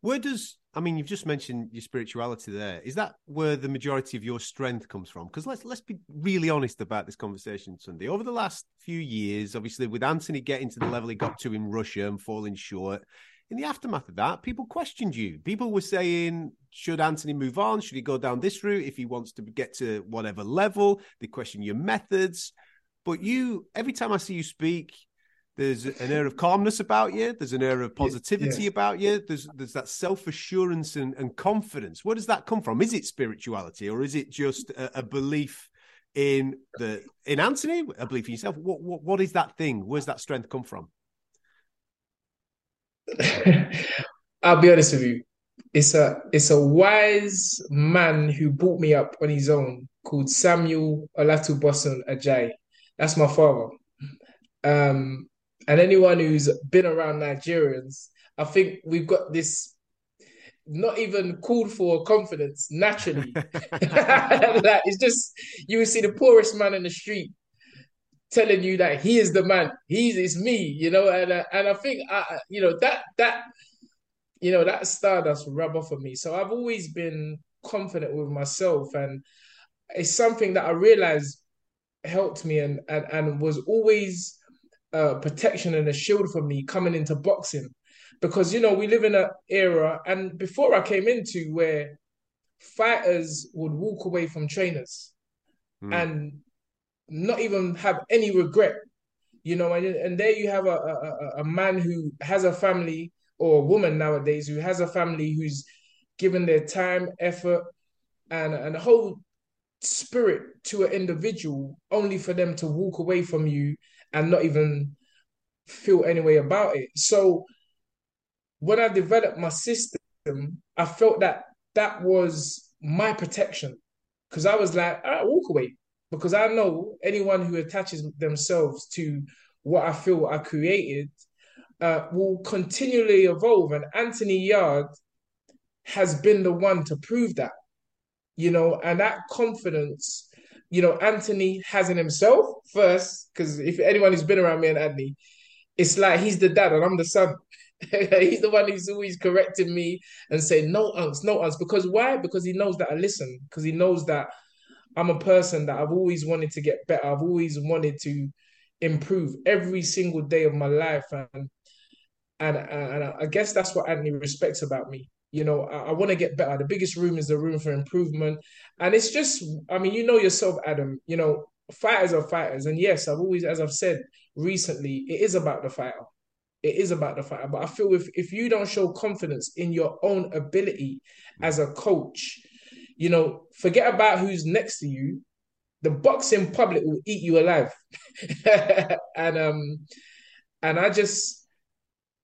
Where does I mean, you've just mentioned your spirituality there. Is that where the majority of your strength comes from? Because let's let's be really honest about this conversation, Tunde. Over the last few years, obviously, with Anthony getting to the level he got to in Russia and falling short, in the aftermath of that, people questioned you. People were saying, should Anthony move on? Should he go down this route if he wants to get to whatever level? They question your methods. But you, every time I see you speak, there's an air of calmness about you. There's an air of positivity yes. about you. There's there's that self assurance and, and confidence. Where does that come from? Is it spirituality or is it just a, a belief in the in Anthony? A belief in yourself? What, what what is that thing? Where's that strength come from? I'll be honest with you. It's a it's a wise man who brought me up on his own called Samuel Olatubosun Ajayi. That's my father. Um, and anyone who's been around Nigerians, I think we've got this not even called for confidence naturally. like it's just you will see the poorest man in the street telling you that he is the man, he's it's me, you know, and uh, and I think I, you know that that you know that stardust rub off of me. So I've always been confident with myself, and it's something that I realized helped me and and, and was always a protection and a shield for me coming into boxing because you know we live in an era and before I came into where fighters would walk away from trainers mm. and not even have any regret you know and, and there you have a, a, a man who has a family or a woman nowadays who has a family who's given their time effort and, and a whole spirit to an individual only for them to walk away from you and not even feel any way about it. So when I developed my system, I felt that that was my protection because I was like, I walk away because I know anyone who attaches themselves to what I feel I created uh, will continually evolve. And Anthony Yarde has been the one to prove that, you know, and that confidence you know, Anthony has in himself first, because if anyone who's been around me and Anthony, it's like he's the dad and I'm the son. he's the one who's always correcting me and saying, no, unks, no, unks. Because why? Because he knows that I listen, because he knows that I'm a person that I've always wanted to get better. I've always wanted to improve every single day of my life. And and, and I guess that's what Anthony respects about me. You know, I, I want to get better. The biggest room is the room for improvement. And it's just, I mean, you know yourself, Adam, you know, fighters are fighters. And yes, I've always, as I've said recently, it is about the fighter. It is about the fighter. But I feel if, if you don't show confidence in your own ability as a coach, you know, forget about who's next to you. The boxing public will eat you alive. and um and I just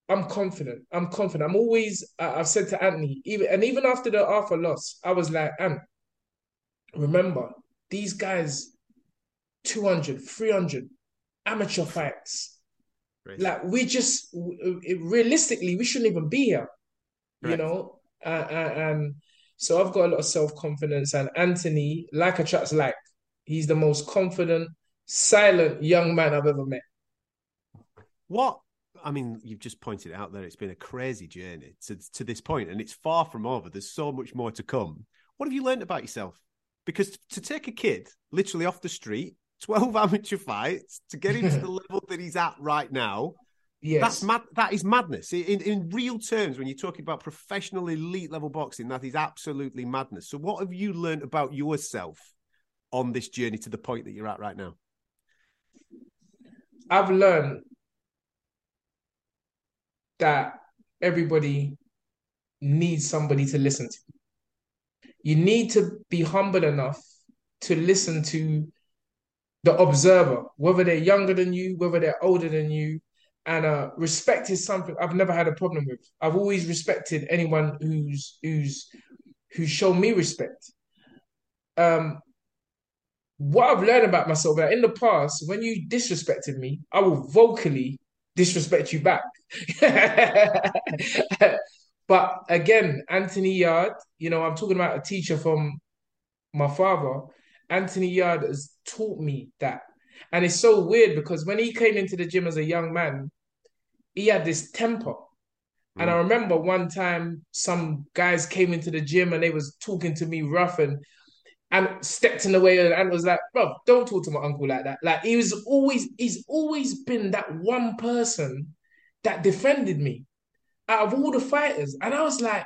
I'm confident. I'm confident. I'm always. Uh, I've said to Anthony, even and even after the Arthur loss, I was like, Ant, remember these guys, 200, 300 amateur fights. Right. Like we just realistically, we shouldn't even be here. Right. You know, uh, uh, and so I've got a lot of self confidence. And Anthony, like a chat's like, he's the most confident, silent young man I've ever met. What I mean, you've just pointed out there. It's been a crazy journey to to this point, and it's far from over. There's so much more to come. What have you learned about yourself? Because to take a kid literally off the street, twelve amateur fights, to get him to the level that he's at right now, yes. that's mad. That is madness. In in real terms, when you're talking about professional elite level boxing, that is absolutely madness. So, what have you learned about yourself on this journey to the point that you're at right now? I've learned that everybody needs somebody to listen to. You need to be humble enough to listen to the observer, whether they're younger than you, whether they're older than you. And uh, respect is something I've never had a problem with. I've always respected anyone who's who's who's shown me respect. Um, what I've learned about myself that in the past, when you disrespected me, I will vocally disrespect you back. but again, Anthony Yarde, you know, I'm talking about a teacher from my father. Anthony Yarde has taught me that. And it's so weird because when he came into the gym as a young man, he had this temper. And I mm. remember one time some guys came into the gym and they was talking to me rough and and stepped in the way and was like, bro, don't talk to my uncle like that. Like he was always, he's always been that one person that defended me out of all the fighters. And I was like,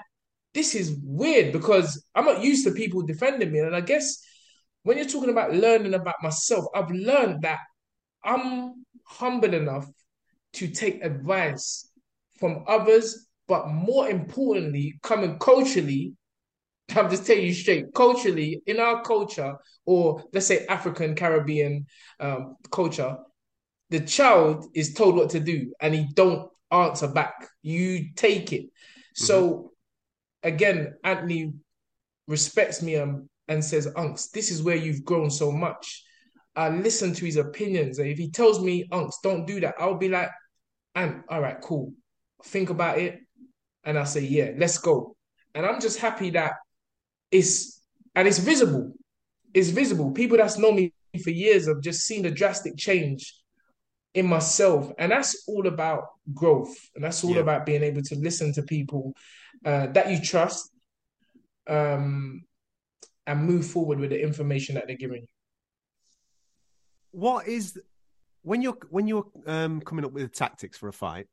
this is weird because I'm not used to people defending me. And I guess when you're talking about learning about myself, I've learned that I'm humble enough to take advice from others, but more importantly, coming culturally, I'm just telling you straight, culturally, in our culture, or let's say African Caribbean um, culture, the child is told what to do and he don't answer back. You take it. Mm-hmm. So again, Anthony respects me um, and says, Unks, this is where you've grown so much. I listen to his opinions. And if he tells me, Unks, don't do that, I'll be like, and all right, cool. Think about it. And I say, yeah, let's go. And I'm just happy that it's and it's visible. It's visible. People that's known me for years have just seen the drastic change in myself, and that's all about growth, and that's all yeah. about being able to listen to people uh, that you trust, um, and move forward with the information that they're giving you. What is when you're when you're um, coming up with tactics for a fight,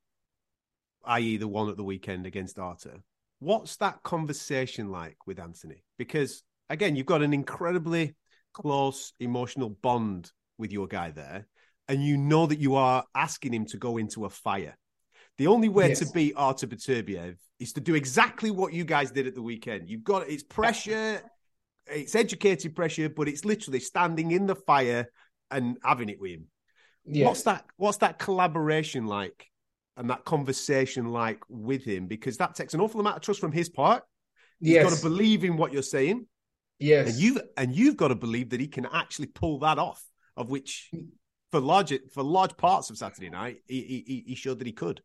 i.e., the one at the weekend against Artur? What's that conversation like with Anthony? Because again, you've got an incredibly close emotional bond with your guy there, and you know that you are asking him to go into a fire. The only way yes. to beat Artur Beterbiev is to do exactly what you guys did at the weekend. You've got it's pressure, it's educated pressure, but it's literally standing in the fire and having it with him. Yes. What's that? What's that collaboration like and that conversation like with him because that takes an awful amount of trust from his part. Yes. got to believe in what you're saying. Yes. And you've and you've got to believe that he can actually pull that off, of which for large for large parts of Saturday night, he he, he showed that he could.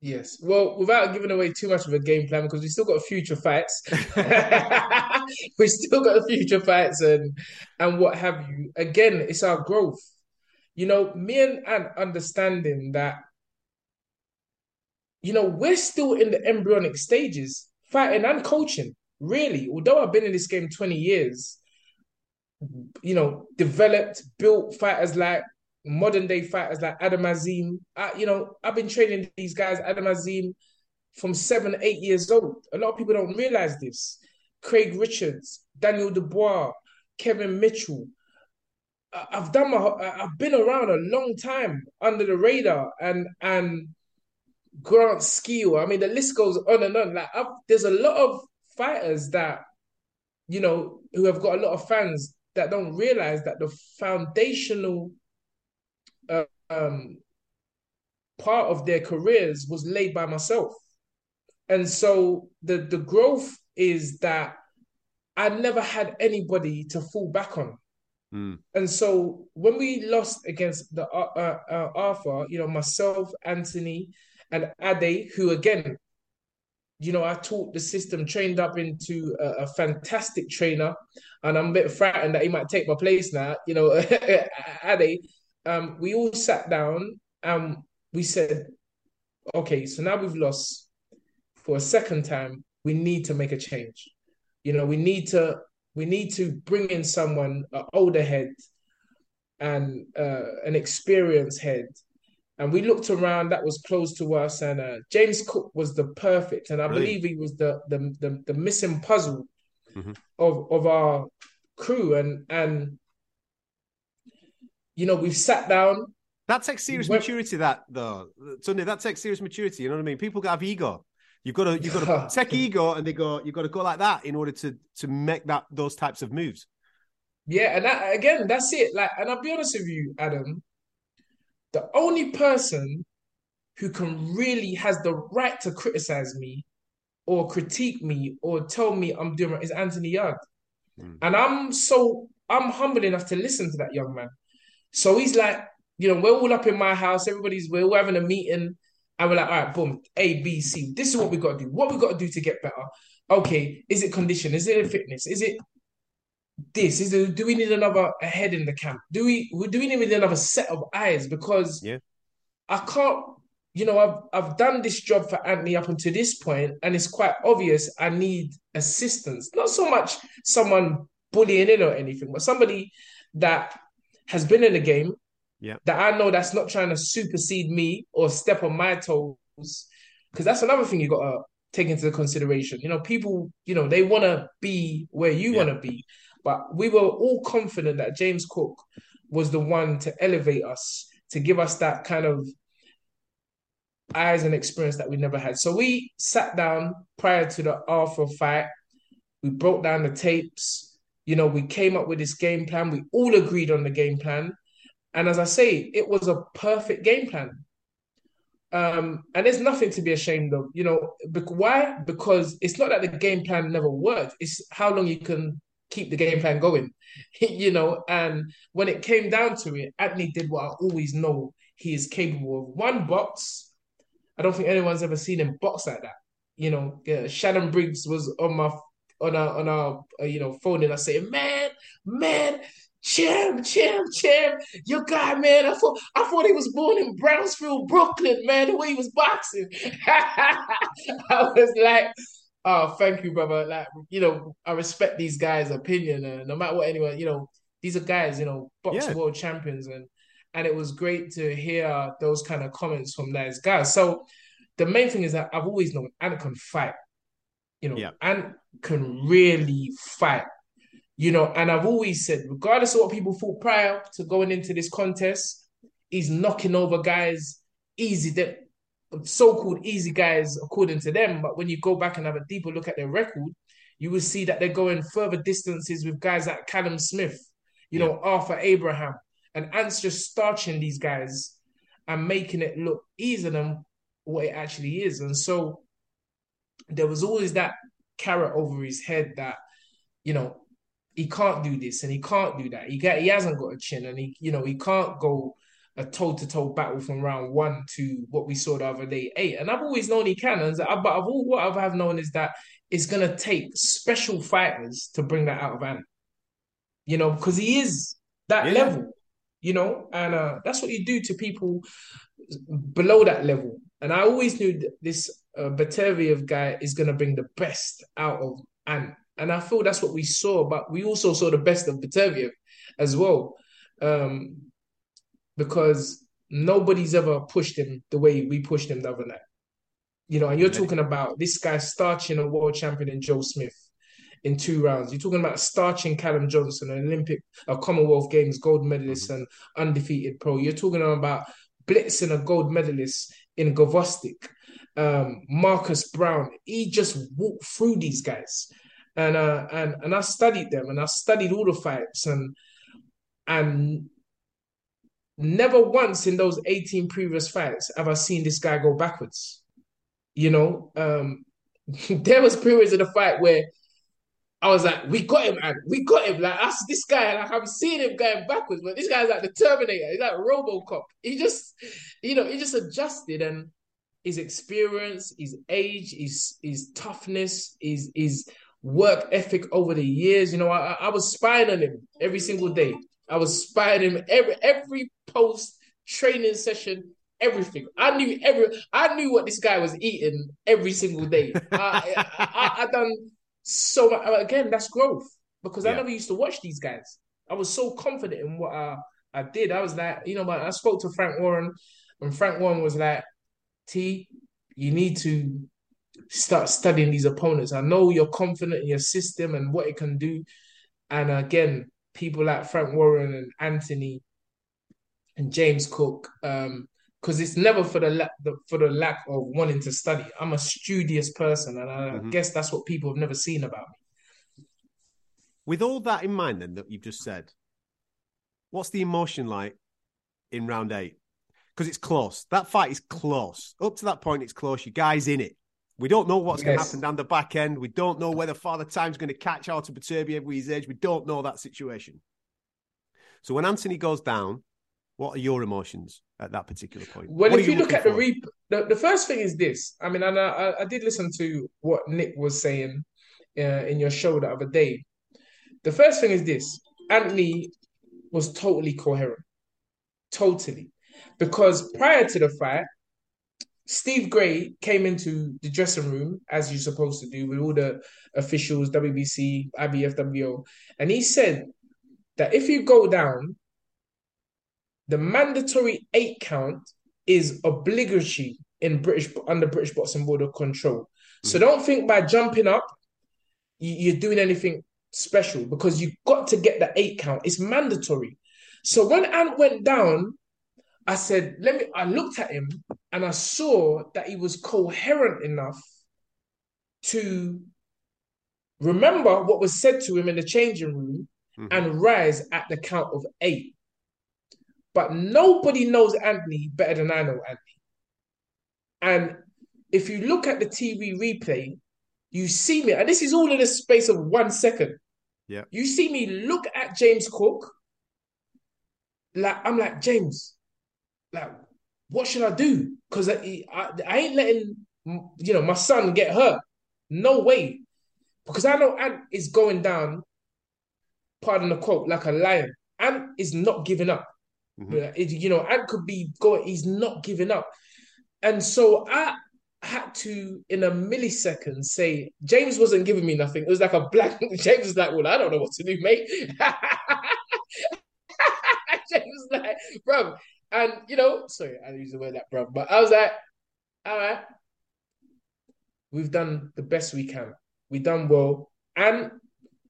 Yes. Well, without giving away too much of a game plan, because we still got future fights. we still got future fights and and what have you. Again, it's our growth. You know, me and Ant understanding that you know, we're still in the embryonic stages, fighting and coaching. Really, although I've been in this game 20 years, you know, developed, built fighters like modern day fighters like Adam Azim. I, you know, I've been training these guys, Adam Azim, from seven, eight years old. A lot of people don't realize this. Craig Richards, Daniel Dubois, Kevin Mitchell. I've done my, I've been around a long time under the radar, and and Grant Skill. I mean, the list goes on and on. Like, I've, there's a lot of fighters that, you know, who have got a lot of fans that don't realize that the foundational uh, um, part of their careers was laid by myself. And so the the growth is that I never had anybody to fall back on. Mm. And so when we lost against the uh, uh, uh Arthur, you know, myself, Anthony, and Ade, who again, you know, I taught the system, trained up into a, a, fantastic trainer, and I'm a bit frightened that he might take my place now. You know, Ade, um, we all sat down and we said, okay, so now we've lost for a second time. We need to make a change. You know, we need to we need to bring in someone, an older head, and uh, an experienced head and we looked around that was close to us and uh, james cook was the perfect and i believe he was the the the, the missing puzzle mm-hmm. of of our crew. And and you know we've sat down. That takes serious went... maturity that though Tunde that takes serious maturity you know what i mean? People have ego. You've got to you've got to take ego and they go you've got to go like that in order to to make that those types of moves. Yeah and that again that's it. Like and i'll be honest with you adam the only person who can really has the right to criticize me or critique me or tell me I'm doing right is Anthony Yarde. Mm. And I'm so I'm humble enough to listen to that young man. So he's like, you know, we're all up in my house. Everybody's we're all having a meeting, and we're like, all right, boom, A, B, C. This is what we got to do. What we got to do to get better. Okay, is it condition? Is it fitness? Is it this? Is do we need another head in the camp? Do we do we need another set of eyes? Because yeah. I can't. You know, I've I've done this job for Anthony up until this point, and it's quite obvious I need assistance. Not so much someone bullying in or anything, but somebody that has been in the game, yeah, that I know that's not trying to supersede me or step on my toes. Because that's another thing you gotta take into consideration. You know, people, you know, they wanna be where you Yeah. wanna be. But we were all confident that James Cook was the one to elevate us, to give us that kind of eyes and experience that we never had. So we sat down prior to the Arthur fight. We broke down the tapes. You know, we came up with this game plan. We all agreed on the game plan. And as I say, it was a perfect game plan. Um, and there's nothing to be ashamed of. You know, bec- why? Because it's not that the game plan never worked. It's how long you can keep the game plan going. you know, and when it came down to it, Anthony did what I always know he is capable of. One box. I don't think anyone's ever seen him box like that. You know, yeah, Shannon Briggs was on my on our on our uh, you know phone and I say, man, man, champ, champ, champ, your guy, man. I thought I thought he was born in Brownsville, Brooklyn, man. The way he was boxing, I was like. Oh, thank you, brother. Like, you know, I respect these guys' opinion, and no matter what anyone, you know, these are guys, you know, box Yeah. world champions, and and it was great to hear those kind of comments from those guys. So the main thing is that I've always known Ant can fight. You know, Yeah. Ant can really fight. You know, and I've always said, regardless of what people thought prior to going into this contest, he's knocking over guys easy. That so-called easy guys according to them. But when you go back and have a deeper look at their record, you will see that they're going further distances with guys like Callum Smith, you know, Arthur Abraham, and Ant's just starching these guys and making it look easier than what it actually is. And so there was always that carrot over his head that, you know, he can't do this and he can't do that. He get he hasn't got a chin and he, you know, he can't go a toe-to-toe battle from round one to what we saw the other day, eight. And I've always known he can. And, but I've all what I've known is that it's gonna take special fighters to bring that out of Ant. You know, because he is that Yeah. level, you know, and uh, that's what you do to people below that level. And I always knew that this uh, Beterbiev guy is going to bring the best out of Ant. And I feel that's what we saw, but we also saw the best of Beterbiev as well. Um, because nobody's ever pushed him the way we pushed him the other night. You know, and you're talking about this guy starching a world champion in Joe Smith in two rounds. You're talking about starching Callum Johnson, an Olympic, a Commonwealth Games gold medalist and undefeated pro. You're talking about blitzing a gold medalist in Gvozdyk. Um, Marcus Browne. He just walked through these guys. And uh and and I studied them and I studied all the fights and and never once in those 18 previous fights have I seen this guy go backwards. You know, um, there was periods of the fight where I was like, we got him, man. We got him. Like, us, this guy, like, I'm seeing him going backwards, but this guy's like the Terminator. He's like Robocop. He just, you know, he just adjusted and his experience, his age, his, his toughness, his, his work ethic over the years. You know, I, I was spying on him every single day. I was spying him every, every post training session, everything. I knew every, I knew what this guy was eating every single day. I, I, I, I done so much. Uh, again, that's growth because I never used to watch these guys. I was so confident in what I, I did. I was like, you know, but I spoke to Frank Warren, and Frank Warren was like, T, you need to start studying these opponents. I know you're confident in your system and what it can do. And again, people like Frank Warren and Anthony and James Cook, um, because it's never for the, la- the for the lack of wanting to study. I'm a studious person, and I Mhm. guess that's what people have never seen about me. With all that in mind, then that you've just said, what's the emotion like in round eight? Because it's close. That fight is close. Up to that point, it's close. You guys in it. We don't know what's going to happen down the back end. We don't know whether Father Time's going to catch out Artur Beterbiev with his age. We don't know that situation. So when Anthony goes down, what are your emotions at that particular point? Well, What if are you, look at the re, the, the first thing is this. I mean, and I, I, I did listen to what Nick was saying uh, in your show the other day. The first thing is this: Anthony was totally coherent, totally, because prior to the fight, Steve Gray came into the dressing room as you're supposed to do with all the officials, WBC, IBFWO, and he said that if you go down, the mandatory eight count is obligatory in British under British Boxing Board of control. So hmm. don't think by jumping up you- you're doing anything special because you got to get the eight count. It's mandatory. So when Ant went down, I said, let me I looked at him and I saw that he was coherent enough to remember what was said to him in the changing room hmm. and rise at the count of eight. But nobody knows Anthony better than I know Anthony. And if you look at the TV replay, you see me, and this is all in the space of one second. Yeah. You see me look at James Cook. Like I'm like James, like what should I do? Because I, I, I ain't letting you know my son get hurt. No way, because I know Ant is going down. Pardon the quote, like a lion. Ant is not giving up. Mm-hmm. It- you know, Ant could be going. He's not giving up, and so I had to, in a millisecond, say James wasn't giving me nothing. It was like a black. James was like, "Well, I don't know what to do, mate." James was like, "Bro," and you know, sorry, I use the word like "bro," but I was like, "All right, we've done the best we can. We've done well." And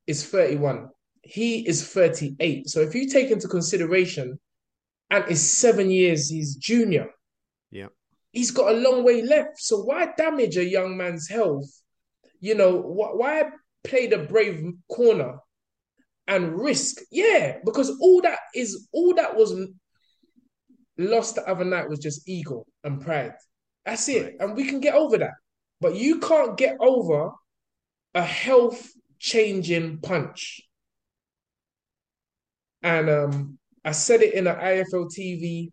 is 31. He is 38. So if you take into consideration, and is seven years his junior, Yeah. he's got a long way left. So why damage a young man's health? You know, wh- why play the brave corner and risk? Yeah, because all that is all that was lost the other night was just ego and pride. That's it. And we can get over that. But you can't get over a health changing punch. And um, I said it in an IFL TV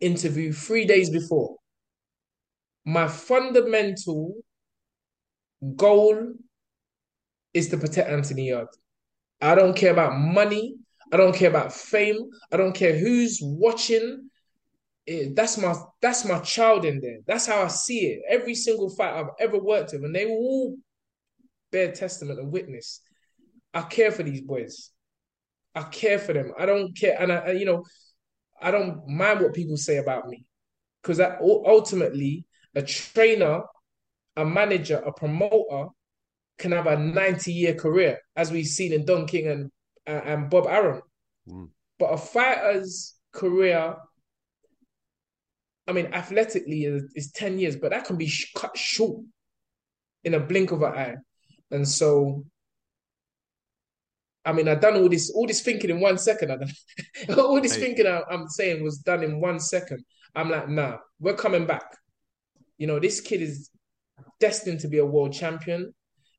interview three days before. My fundamental goal is to protect Anthony Yarde. I don't care about money. I don't care about fame. I don't care who's watching. Eh, that's my that's my child in there. That's how I see it. Every single fight I've ever worked with, and they will all bear testament and witness. I care for these boys. I care for them. I don't care, and I, you know, I don't mind what people say about me, because that ultimately a trainer, a manager, a promoter can have a ninety-year career, as we've seen in Don King and and and Bob Arum. Hmm. But a fighter's career, I mean, athletically is, is 10 years, but that can be sh- cut short in a blink of an eye. And so, I mean, I've done all this, all this thinking in one second. I done, all this Hey. thinking I, I'm saying was done in one second. I'm like, nah, we're coming back. You know, this kid is destined to be a world champion.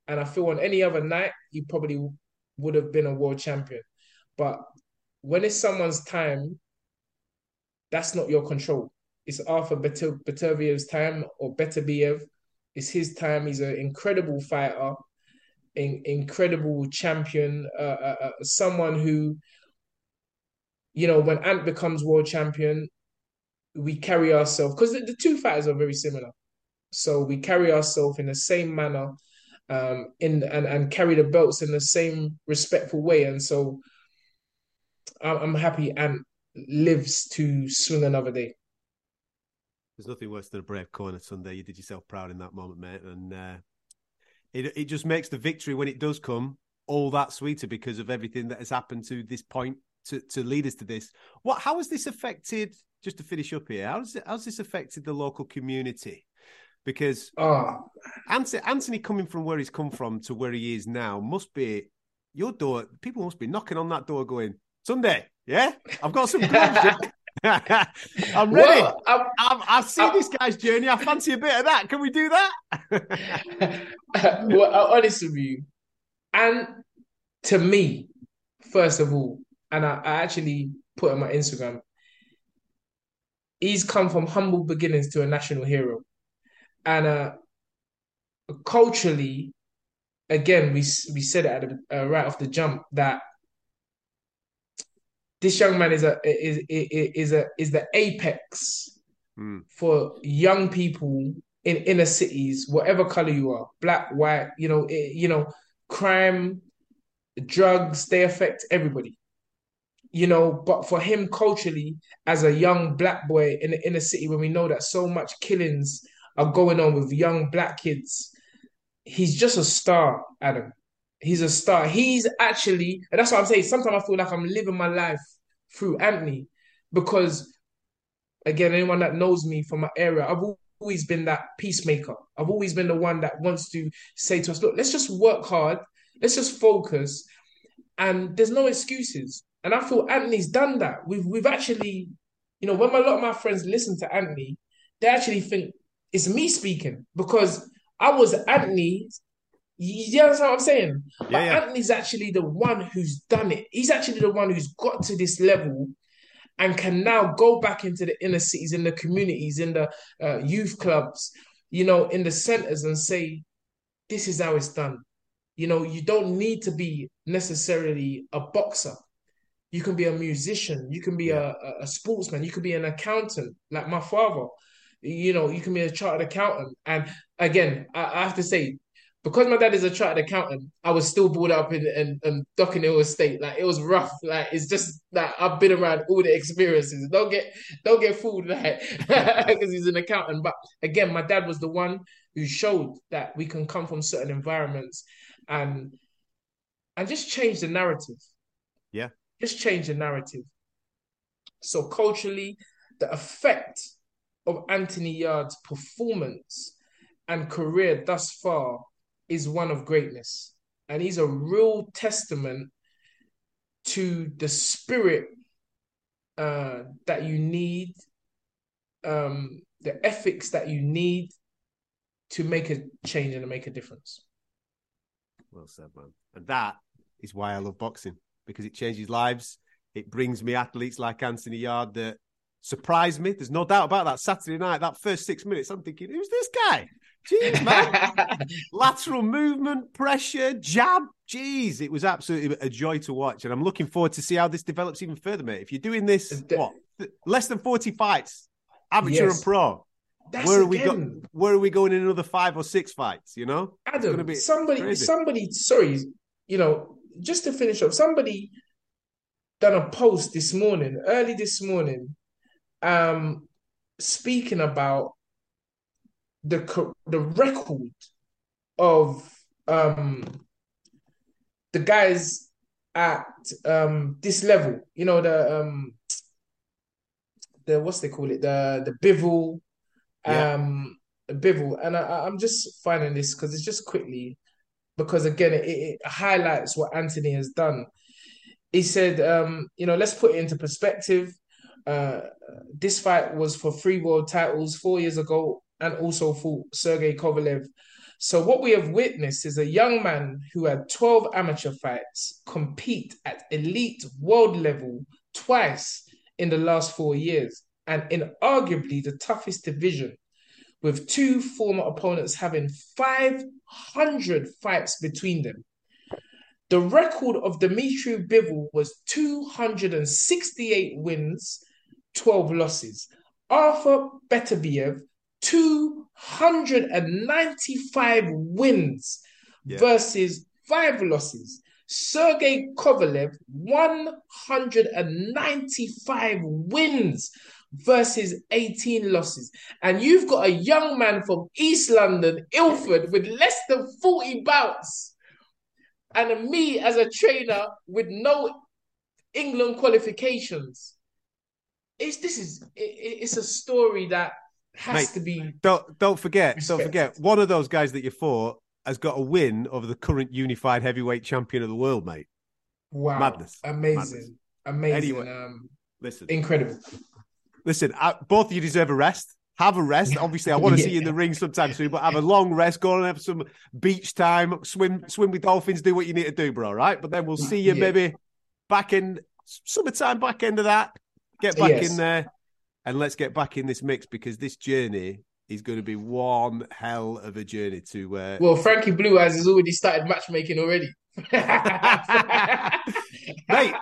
And I feel on any other night, he probably would have been a world champion. But when it's someone's time, that's not your control. It's Arthur Beter- Beterviev's time or Beterbiev. It's his time. He's an incredible fighter, in- incredible champion, uh, uh, uh, someone who, you know, when Ant becomes world champion, we carry ourselves because the, the two fighters are very similar. So we carry ourselves in the same manner, um, in and and carry the belts in the same respectful way. And so, I'm, I'm happy Ant lives to swing another day. There's nothing worse than a brave corner Tunde. You did yourself proud in that moment, mate, and uh, it it just makes the victory when it does come all that sweeter because of everything that has happened to this point to, to lead us to this. What? How has this affected? Just to finish up here, how's how's this affected the local community? Because Ah, Anthony, Anthony coming from where he's come from to where he is now must be your door. People must be knocking on that door, going Tunde. Yeah, I've got some gloves. Yeah." I'm ready. Well, I'm- I've, I've seen this guy's journey. I fancy a bit of that. Can we do that? well, I'll honest with you, and to me, first of all, and I, I actually put on my Instagram. He's come from humble beginnings to a national hero, and uh, culturally, again, we we said it at the, uh, right off the jump that this young man is a is is, is a is the apex Mm. for young people in inner cities, whatever color you are, black, white, you know, it, you know, crime, drugs, they affect everybody. You know, but for him culturally, as a young black boy in the inner city, when we know that so much killings are going on with young black kids, he's just a star, Adam. He's a star. He's actually, and that's what I'm saying. Sometimes I feel like I'm living my life through Anthony because again, anyone that knows me from my area, I've always been that peacemaker. I've always been the one that wants to say to us, look, let's just work hard, let's just focus, and there's no excuses. And I feel Anthony's done that. We've we've actually, you know, when a lot of my friends listen to Anthony, they actually think it's me speaking because I was Anthony. You understand what I'm saying? but yeah. Anthony's actually the one who's done it. He's actually the one who's got to this level and can now go back into the inner cities, in the communities, in the uh, youth clubs, you know, in the centers and say, this is how it's done. You know, you don't need to be necessarily a boxer. You can be a musician. You can be a, a sportsman. You can be an accountant, like my father. You know, you can be a chartered accountant. And again, I, I have to say, because my dad is a chartered accountant, I was still brought up in, in, in Docking Hill Estate. Like it was rough. Like it's just that I've been around all the experiences. Don't get don't get fooled like because he's an accountant. But again, my dad was the one who showed that we can come from certain environments and and just change the narrative. Yeah. Just change the narrative. So culturally, the effect of Anthony Yarde's performance and career thus far is one of greatness. And he's a real testament to the spirit uh, that you need, um, the ethics that you need to make a change and to make a difference. Well said, man. And that is why I love boxing because it changes lives. It brings me athletes like Anthony Yarde that surprise me. There's no doubt about that. Saturday night, that first six minutes, I'm thinking, who's this guy? Jeez, man. Lateral movement, pressure, jab. Jeez, it was absolutely a joy to watch. And I'm looking forward to see how this develops even further, mate. If you're doing this, what, less than 40 fights, amateur Yes. and pro. That's where are we going? Where are we going in another five or six fights? You know, Adam, somebody, crazy. somebody, sorry, you know, just to finish up, somebody done a post this morning, early this morning, um, speaking about the the record of um the guys at um this level, you know, the um the what's they call it, the the Bivol, Yeah. um Bivol, and I, I- I'm just finding this because it's just quickly because again it, it highlights what Anthony has done. He said, um, you know, let's put it into perspective. Uh, this fight was for three world titles four years ago, and also for Sergey Kovalev. So what we have witnessed is a young man who had 12 amateur fights compete at elite world level twice in the last four years, and in arguably the toughest division, with two former opponents having 500 fights between them. The record of Dmitry Bivol was 268 wins, 12 losses. Arthur Beterbiev, 295 wins versus five losses. Sergey Kovalev, 195 wins versus 18 losses. And you've got a young man from East London, Ilford, with less than 40 bouts and me as a trainer with no England qualifications. It's this is it, it's a story that has Mate, to be Don't don't forget, don't forget. One of those guys that you fought has got a win over the current unified heavyweight champion of the world, mate. wow, Madness. amazing, amazing, Anyway, um, listen, incredible. listen. I, both of you deserve a rest. Have a rest. Obviously, I want to see you in the ring sometime soon, but have a long rest. Go and have some beach time. Swim, swim with dolphins. Do what you need to do, bro. Right? But then we'll see you Yeah. maybe back in summertime back end of that. Get back Yes. in there and let's get back in this mix because this journey is going to be one hell of a journey to. Uh, Well, Frankie Blue Eyes has already started matchmaking already. Mate,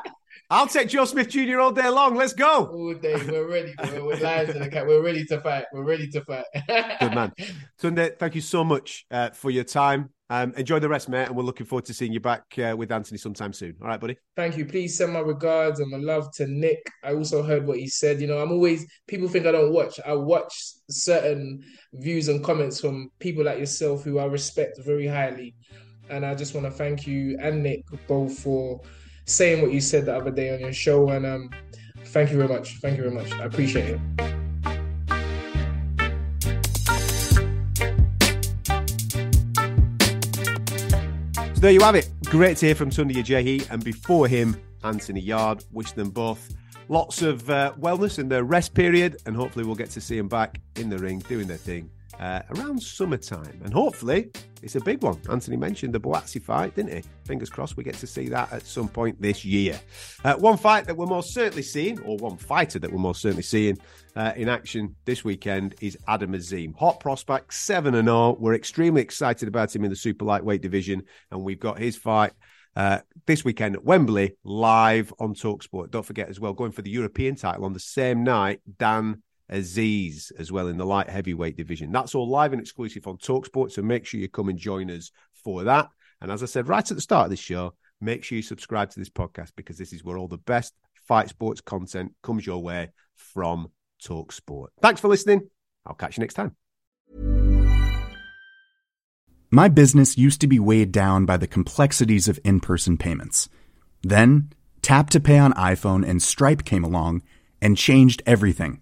I'll take Joe Smith Jr. all day long. Let's go. All day, we're ready. We're, we're lions in the cat. We're ready to fight. We're ready to fight. Good man. Tunde, thank you so much uh, for your time. Um, enjoy the rest, mate, and we're looking forward to seeing you back uh, with Anthony sometime soon. All right, buddy. Thank you. Please send my regards and my love to Nick. I also heard what he said. You know, I'm always people think I don't watch. I watch certain views and comments from people like yourself who I respect very highly. And I just want to thank you and Nick both for saying what you said the other day on your show. And um, thank you very much. Thank you very much. I appreciate it. So there you have it. Great to hear from Tunde Ajayi, and before him, Anthony Yarde. Wish them both lots of uh, wellness in their rest period, and hopefully we'll get to see them back in the ring doing their thing uh, around summertime. And hopefully it's a big one. Anthony mentioned the Buatsi fight, didn't he? Fingers crossed we get to see that at some point this year. Uh, one fight that we're most certainly seeing, or one fighter that we're most certainly seeing uh, in action this weekend is Adam Azim. Hot prospect, 7 and 0. We're extremely excited about him in the super lightweight division, and we've got his fight uh, this weekend at Wembley live on Talksport. Don't forget as well, going for the European title on the same night, Dan Azeez as well in the light heavyweight division. That's all live and exclusive on Talksport, so make sure you come and join us for that. And as I said right at the start of this show, make sure you subscribe to this podcast because this is where all the best fight sports content comes your way from Talksport. Thanks for listening. I'll catch you next time. My business used to be weighed down by the complexities of in person payments. Then, Tap to Pay on iPhone and Stripe came along and changed everything.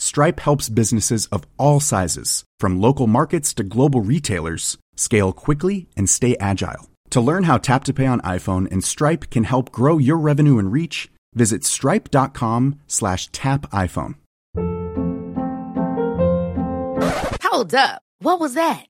Stripe helps businesses of all sizes, from local markets to global retailers, scale quickly and stay agile. To learn how Tap to Pay on iPhone and Stripe can help grow your revenue and reach, visit stripe.com slash tap iPhone. Hold up. What was that?